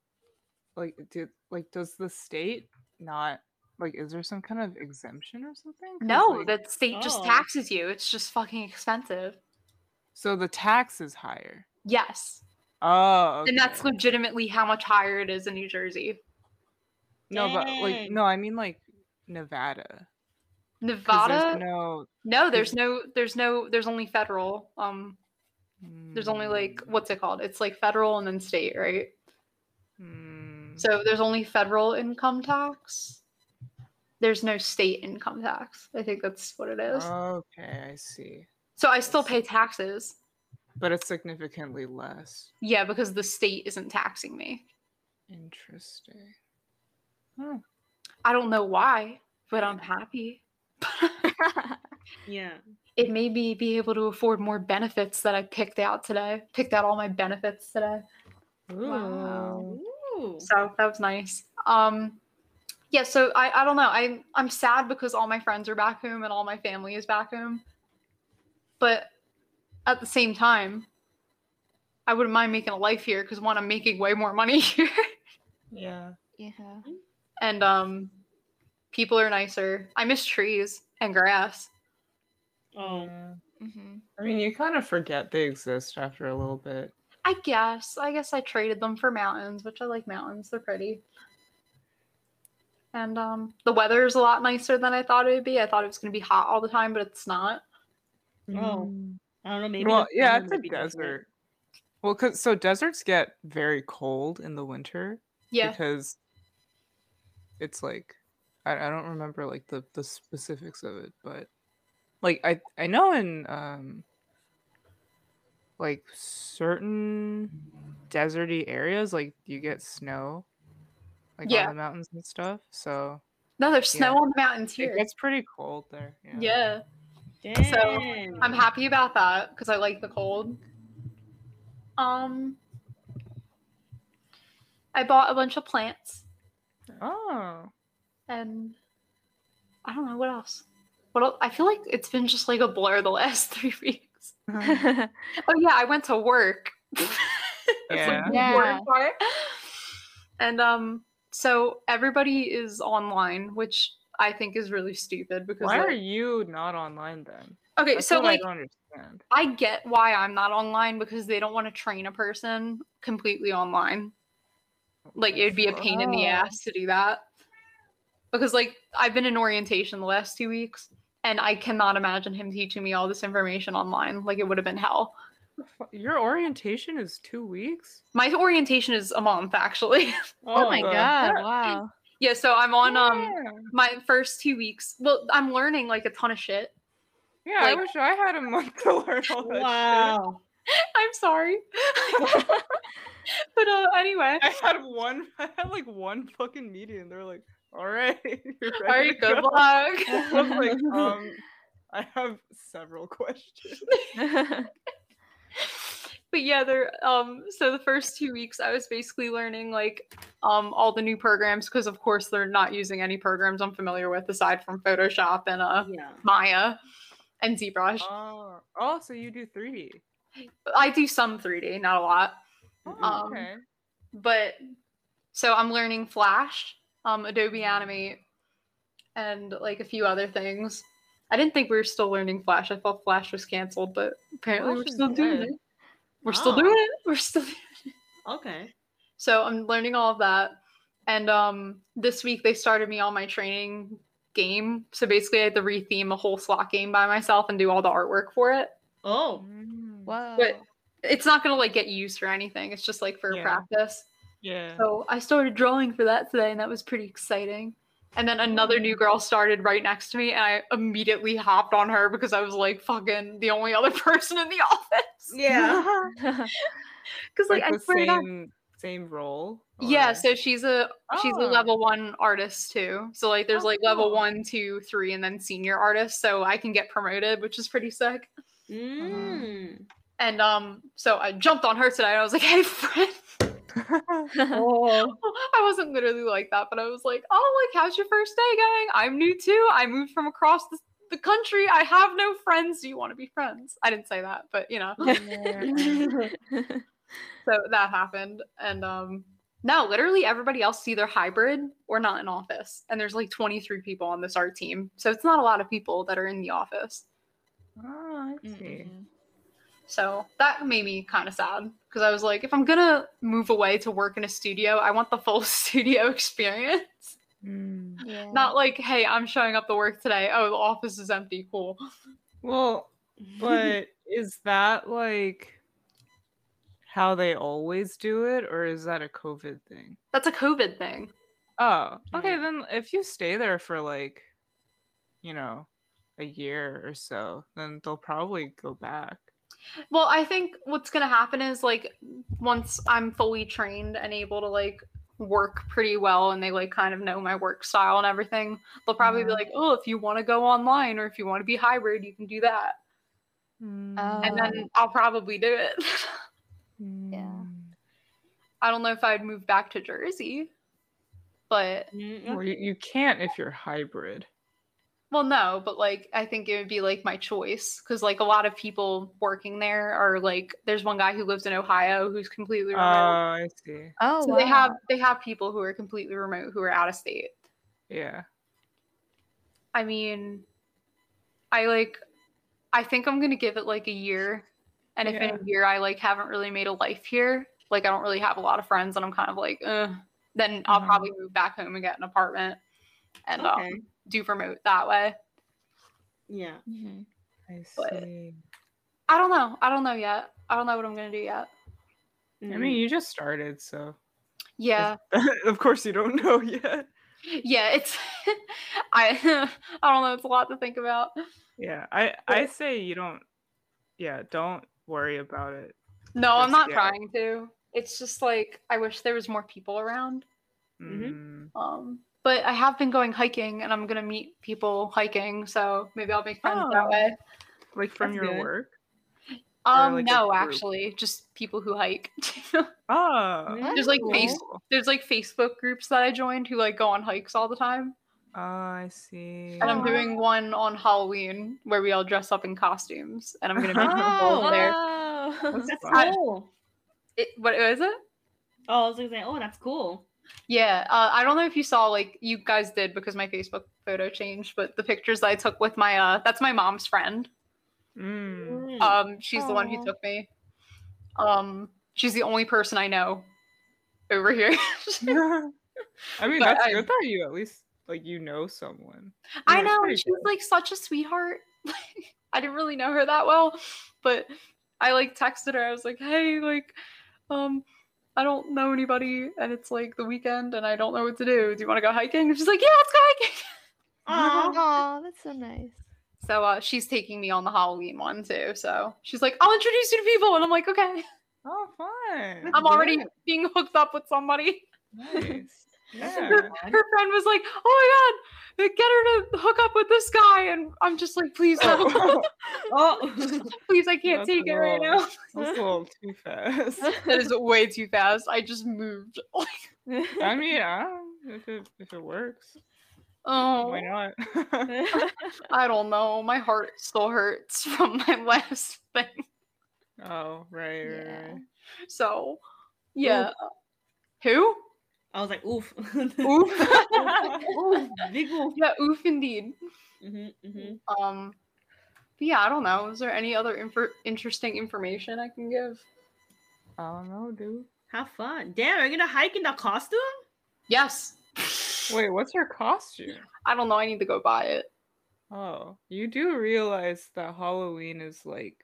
like did like does the state not like is there some kind of exemption or something? No, like, the state just Oh. taxes you. It's just fucking expensive. so the tax is higher. Yes, Oh, and that's legitimately how much higher it is in New Jersey. no, but like no, I mean like Nevada. Nevada? There's no. no, there's no, there's no, there's only federal. Um, there's only like mm, what's it called? It's like federal and then state, right? mm, So there's only federal income tax. There's no state income tax. I think that's what it is. Okay, I see. so I still pay taxes. But it's significantly less. Yeah, because the state isn't taxing me. Interesting. I don't know why, but I'm happy. Yeah. It made me be able to afford more benefits that I picked out today. Picked out all my benefits today. Wow. Ooh. So that was nice. Um yeah, so I, I don't know. I I'm sad because all my friends are back home and all my family is back home. But at the same time, I wouldn't mind making a life here because one, I'm making way more money here. Yeah. yeah. and um people are nicer. I miss trees and grass. Oh. Yeah. hmm I mean, you kind of forget they exist after a little bit. I guess. I guess I traded them for mountains, which I like mountains. They're pretty. And um the weather is a lot nicer than I thought it would be. I thought it was going to be hot all the time, but it's not. Oh. I don't know. Maybe. well, yeah, it's a desert. Well, cause so deserts get very cold in the winter Yeah. because it's like I, I don't remember like the the specifics of it, but like I I know in um like certain deserty areas like you get snow like Yeah. on the mountains and stuff. So No, there's snow on the mountains it here. gets pretty cold there. Yeah. Yeah. Dang. I'm happy about that because I like the cold. Um I bought a bunch of plants. Oh. and I don't know what else. What else? I feel like it's been just like a blur the last three weeks. Oh yeah, I went to work. That's, like, Yeah. the Yeah. important part. And um, so everybody is online, which I think is really stupid because Why are you not online then? okay, That's so like I don't understand. I get why I'm not online because they don't want to train a person completely online. Like it would be a pain in the Oh. ass to do that. Because like I've been in orientation the last two weeks and I cannot imagine him teaching me all this information online. Like it would have been hell. Your orientation is two weeks. My orientation is a month actually. oh my oh the god! Wow. Yeah, so I'm on um my first two weeks. Well, I'm learning like a ton of shit. Yeah, I wish I had a month to learn all that Wow. I'm sorry. but uh anyway. I had one. I had like one fucking meeting. and They're like, "All right, All right, good go." luck. I like, um, I have several questions. But yeah, they're um so the first two weeks I was basically learning like um all the new programs because of course they're not using any programs I'm familiar with aside from Photoshop and uh Yeah. Maya and ZBrush. Oh, oh, so you do 3D. I do some 3D, not a lot. Oh, Um, okay. But so I'm learning Flash, um Adobe Animate and like a few other things. I didn't think we were still learning Flash. I thought Flash was canceled, but apparently Flash we're still doing good. it. We're still Oh. doing it. We're still Okay. So I'm learning all of that. And um this week they started me on my training game. So basically I had to retheme a whole slot game by myself and do all the artwork for it. Oh. Mm, Whoa. But it's not gonna like get used for anything. It's just like for Yeah. practice. Yeah. So I started drawing for that today and that was pretty exciting. And then another new girl started right next to me and I immediately hopped on her because I was like fucking the only other person in the office. Yeah. Because like, like I swear same same role. Yeah, so she's a she's a Oh. level one artist too. So like there's Oh, like level cool. one, two, three, and then senior artist. So I can get promoted, which is pretty sick. Mm. And um, so I jumped on her today. And I was like, "Hey, friend." Oh. I wasn't literally like that, but I was like, "Oh, like how's your first day going? I'm new too. I moved from across the, the country. I have no friends. Do you want to be friends?" I didn't say that, but you know. so that happened, and um, no, literally everybody else is either hybrid or not in office, and there's like 23 people on this art team, so it's not a lot of people that are in the office. oh, I see. So that made me kind of sad because I was like, if I'm gonna move away to work in a studio, I want the full studio experience. Mm. yeah. Not like, hey, I'm showing up to work today. Oh, the office is empty. Cool. Well, but is that like how they always do it, or is that a COVID thing? That's a COVID thing. Oh, okay. Mm. Then if you stay there for like, you know, a year or so, then they'll probably go back. Well, I think what's gonna happen is like once I'm fully trained and able to like work pretty well and they like kind of know my work style and everything, they'll probably be like, Oh, if you want to go online or if you want to be hybrid, you can do that. Mm, And then I'll probably do it. Yeah. mm. I don't know if I'd move back to Jersey, but Mm, Well, you, you can't if you're hybrid. Well, no, but like I think it would be like my choice because like a lot of people working there are like there's one guy who lives in Ohio who's completely remote. Oh. I see. Oh, so wow. they have they have people who are completely remote who are out of state. Yeah. I mean, I like I think I'm gonna give it like a year. And if in a year I like haven't really made a life here, like I don't really have a lot of friends and I'm kind of like, uh, then I'll Mhm. probably move back home and get an apartment and Okay. um, do remote that way. Yeah. Mhm. I But- see. I don't know. I don't know yet. I don't know what I'm gonna do yet. I Mm. mean, you just started, so Yeah. of course you don't know yet. Yeah, it's I I don't know, it's a lot to think about. Yeah, I I say you don't. Yeah, don't worry about it. No, I'm not yet. trying to. It's just like I wish there was more people around. Mm. Um, but I have been going hiking and I'm gonna meet people hiking, so maybe I'll make friends that Oh. way. Like from That's your good. work. Um, like no, actually, just people who hike. Oh, There's like cool. face, there's like Facebook groups that I joined who like go on hikes all the time. Oh, I see. And I'm doing one on Halloween where we all dress up in costumes, and I'm gonna make people Oh. there. Oh. That's fun. cool. It, what is it? Oh, I was gonna say, oh, that's cool. Yeah, uh, I don't know if you saw like you guys did because my Facebook photo changed, but the pictures that I took with my uh that's my mom's friend. Mm. Mm. Um, she's the one who took me. Um, she's the only person I know over here. I mean, But that's I- good that you at least like you know someone. I Yeah, it's know she's good. like such a sweetheart. I didn't really know her that well, but I like texted her. I was like, "Hey, like, um, I don't know anybody, and it's like the weekend, and I don't know what to do. Do you want to go hiking?" And she's like, "Yeah, let's go hiking." Aw. Aw, that's so nice. So uh, she's taking me on the Halloween one too. So she's like, "I'll introduce you to people," and I'm like, "Okay." Oh, fun. I'm already Yeah, being hooked up with somebody. nice. Her, Yeah. her friend was like, "Oh my god, get her to hook up with this guy," and I'm just like, "Please, no, Oh, Oh. please, I can't That's take it right now." that's a little too fast. That is way too fast. I just moved. I mean, if it if it works, oh, why not? I don't know. My heart still hurts from my last thing. oh, right, right, Yeah. right. So, yeah. Who? I was like, oof. Oof. oof. Big oof. yeah, oof indeed. Mm-hmm, mm-hmm. Um, but yeah, I don't know. Is there any other infor- interesting information I can give? I don't know, dude. Have fun. Damn, are you gonna hike in a costume? Yes. Wait, what's your costume? I don't know. I need to go buy it. Oh, you do realize that Halloween is like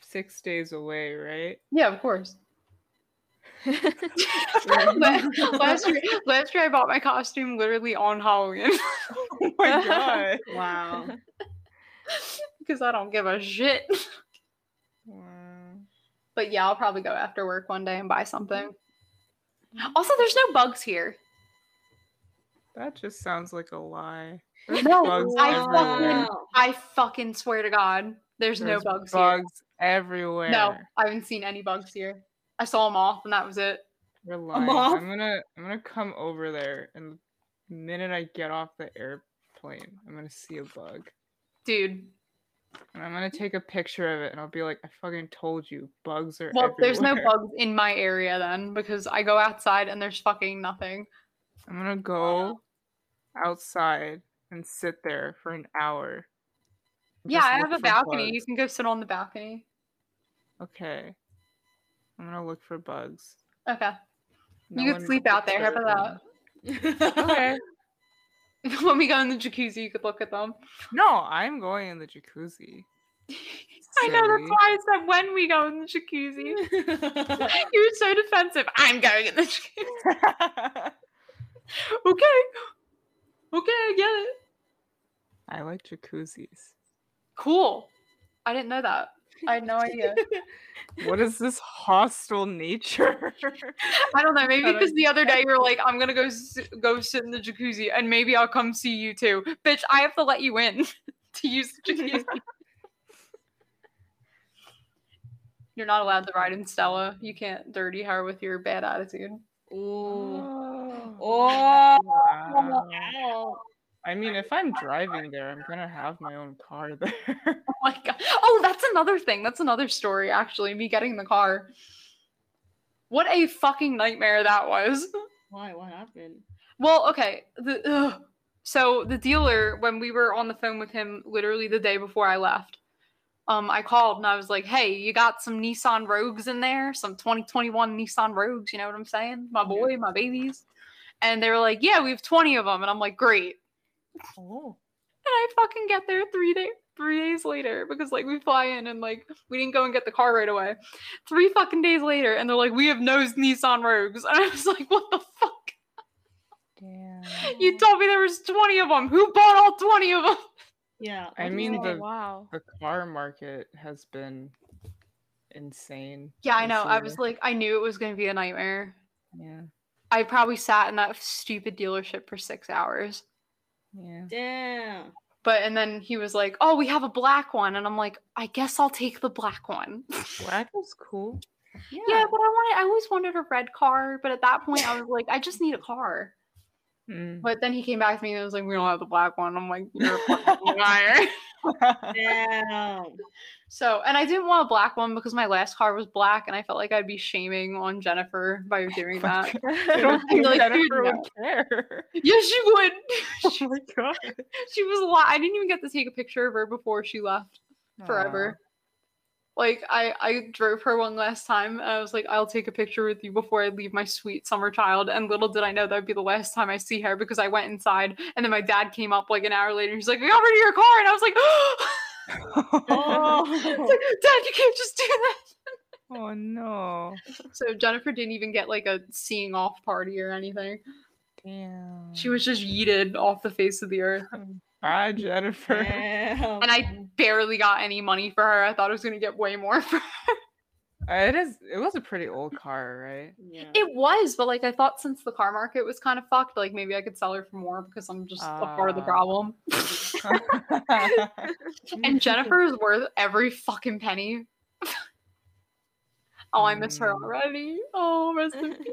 six days away, right? Yeah, of course. last year, last year I bought my costume literally on Halloween Oh my god. Wow. because I don't give a shit. Wow. But yeah, I'll probably go after work one day and buy something. Mm-hmm. Also, there's no bugs here. That just sounds like a lie. There's No, bugs I everywhere. fucking, I fucking swear to God, there's, There's no bugs, here. bugs everywhere. No, I haven't seen any bugs here. I saw them off, and that was it. You're lying. I'm gonna I'm gonna come over there and the minute I get off the airplane, I'm gonna see a bug. Dude, And I'm gonna take a picture of it and I'll be like, I fucking told you, bugs are well, there's no bugs in my area then because I go outside and there's fucking nothing. I'm gonna go outside and sit there for an hour. Yeah, I have a balcony. You can go sit on the balcony. Okay. I'm gonna look for bugs. Okay. No you could sleep out there. How about disturb that? Okay. when we go in the jacuzzi, you could look at them. No, I'm going in the jacuzzi. I know that's why I said when we go in the jacuzzi. you were so defensive. I'm going in the jacuzzi. Okay. Okay, I get it. I like jacuzzis. Cool. I didn't know that. I had no idea. What is this hostile nature? I don't know. Maybe because the other day you were like, "I'm gonna go s- go sit in the jacuzzi, and maybe I'll come see you too." Bitch, I have to let you in to use the jacuzzi. You're not allowed to ride in Stella. You can't dirty her with your bad attitude. Ooh. oh. Oh. Wow. I mean, if I'm driving there, I'm gonna have my own car there. Oh my god. Oh, that's another thing. That's another story. Actually, me getting the car. What a fucking nightmare that was. Why? What happened? Well, okay. The, ugh. So the dealer, when we were on the phone with him, literally the day before I left, um, I called and I was like, "Hey, you got some Nissan Rogues in there? Some 2021 Nissan Rogues? You know what I'm saying? My boy, my babies." And they were like, "Yeah, we have 20 of them." And I'm like, "Great." Oh. And I fucking get there three days three days later because like we fly in and like we didn't go and get the car right away. Three fucking days later, and they're like, "We have no Nissan Rogues," and I was like, "What the fuck?" Damn. You told me there was 20 of them. Who bought all 20 of them? Yeah. I mean, Oh, the wow. the car market has been insane. Yeah, I this know. I was like, I knew it was going to be a nightmare. Yeah. I probably sat in that stupid dealership for six hours. Yeah. Damn. But, and then he was like, oh, we have a black one. And I'm like, I guess I'll take the black one. Black is cool. yeah, but I wanted, I always wanted a red car. But at that point, I was like, I just need a car. Mm. But then he came back to me and was like, "We don't have the black one." I'm like, "You're a fucking liar." Damn. So, and I didn't want a black one because my last car was black, and I felt like I'd be shaming on Jennifer by doing that. I don't think Like, Jennifer would no. care. yes, she would. Oh my god. she was a lot. I didn't even get to take a picture of her before she left forever. Like I, I drove her one last time. And I was like, I'll take a picture with you before I leave my sweet summer child. And little did I know that would be the last time I see her because I went inside and then my dad came up like an hour later. He's like, I got rid of your car, and I was like, Oh. It's like, Dad, you can't just do that. oh no. So Jennifer didn't even get like a seeing off party or anything. Damn. She was just yeeted off the face of the earth. Bye, Jennifer. Damn. And I barely got any money for her. I thought I was gonna get way more for her. Uh, It is. It was a pretty old car, right? yeah. It was, but like I thought since the car market was kind of fucked, like maybe I could sell her for more because I'm just a part of the Ah. problem. and Jennifer is worth every fucking penny. oh, I miss her Mm. already. Oh, rest in peace.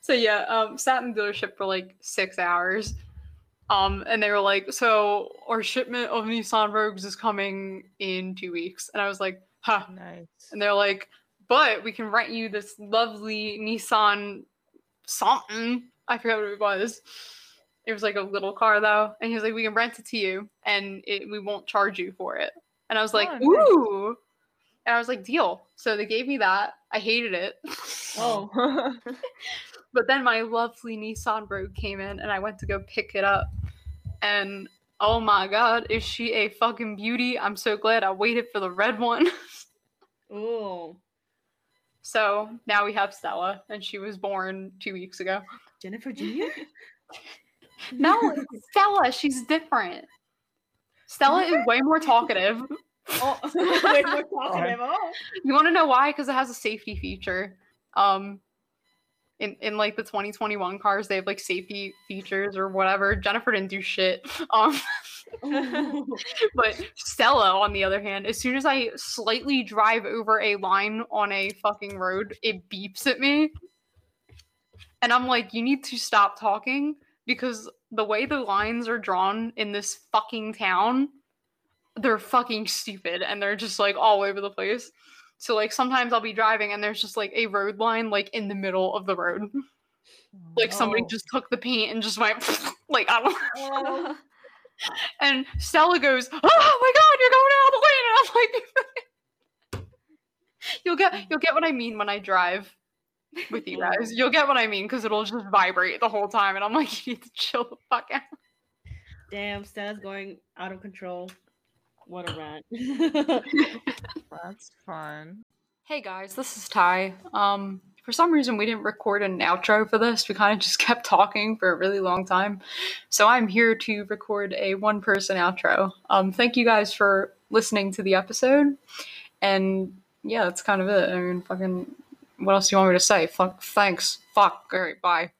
So yeah, um, sat in the dealership for like six hours. Um, and they were like, "So our shipment of Nissan Rogues is coming in two weeks," and I was like, "Huh." nice. And they're like, "But we can rent you this lovely Nissan something." I forgot what it was. It was like a little car though, and he was like, "We can rent it to you, and it, we won't charge you for it." And I was like, Oh, nice. "Ooh!" And I was like, "Deal." So they gave me that. I hated it. Oh. But then my lovely Nissan Rogue came in and I went to go pick it up. And oh my god, is she a fucking beauty? I'm so glad I waited for the red one. Ooh. so now we have Stella, and she was born two weeks ago. Jennifer Jr. No, it's Stella, she's different. Stella is way more talkative. Oh, way more talkative. Oh. You want to know why? Because it has a safety feature. Um, in, in like the 2021 cars, they have like safety features or whatever. Jennifer didn't do shit. Um, but Stella, on the other hand, as soon as I slightly drive over a line on a fucking road, it beeps at me. And I'm like, you need to stop talking because the way the lines are drawn in this fucking town, they're fucking stupid and they're just like all over the place. So like sometimes I'll be driving and there's just like a road line like in the middle of the road. Oh, like somebody Oh. just took the paint and just went like I don't Oh. and Stella goes, "Oh my god, you're going out of the lane!" And I'm like, "You'll get, you'll get what I mean when I drive with you guys. You'll get what I mean because it'll just vibrate the whole time." And I'm like, "You need to chill the fuck out." Damn, Stella's going out of control. What a rant. That's fun. Hey guys, this is Ty. Um, for some reason we didn't record an outro for this. We kind of just kept talking for a really long time. So I'm here to record a one-person outro. Um, thank you guys for listening to the episode. And yeah, that's kind of it. I mean, fucking, what else do you want me to say? Fuck, thanks. Fuck. All right, bye.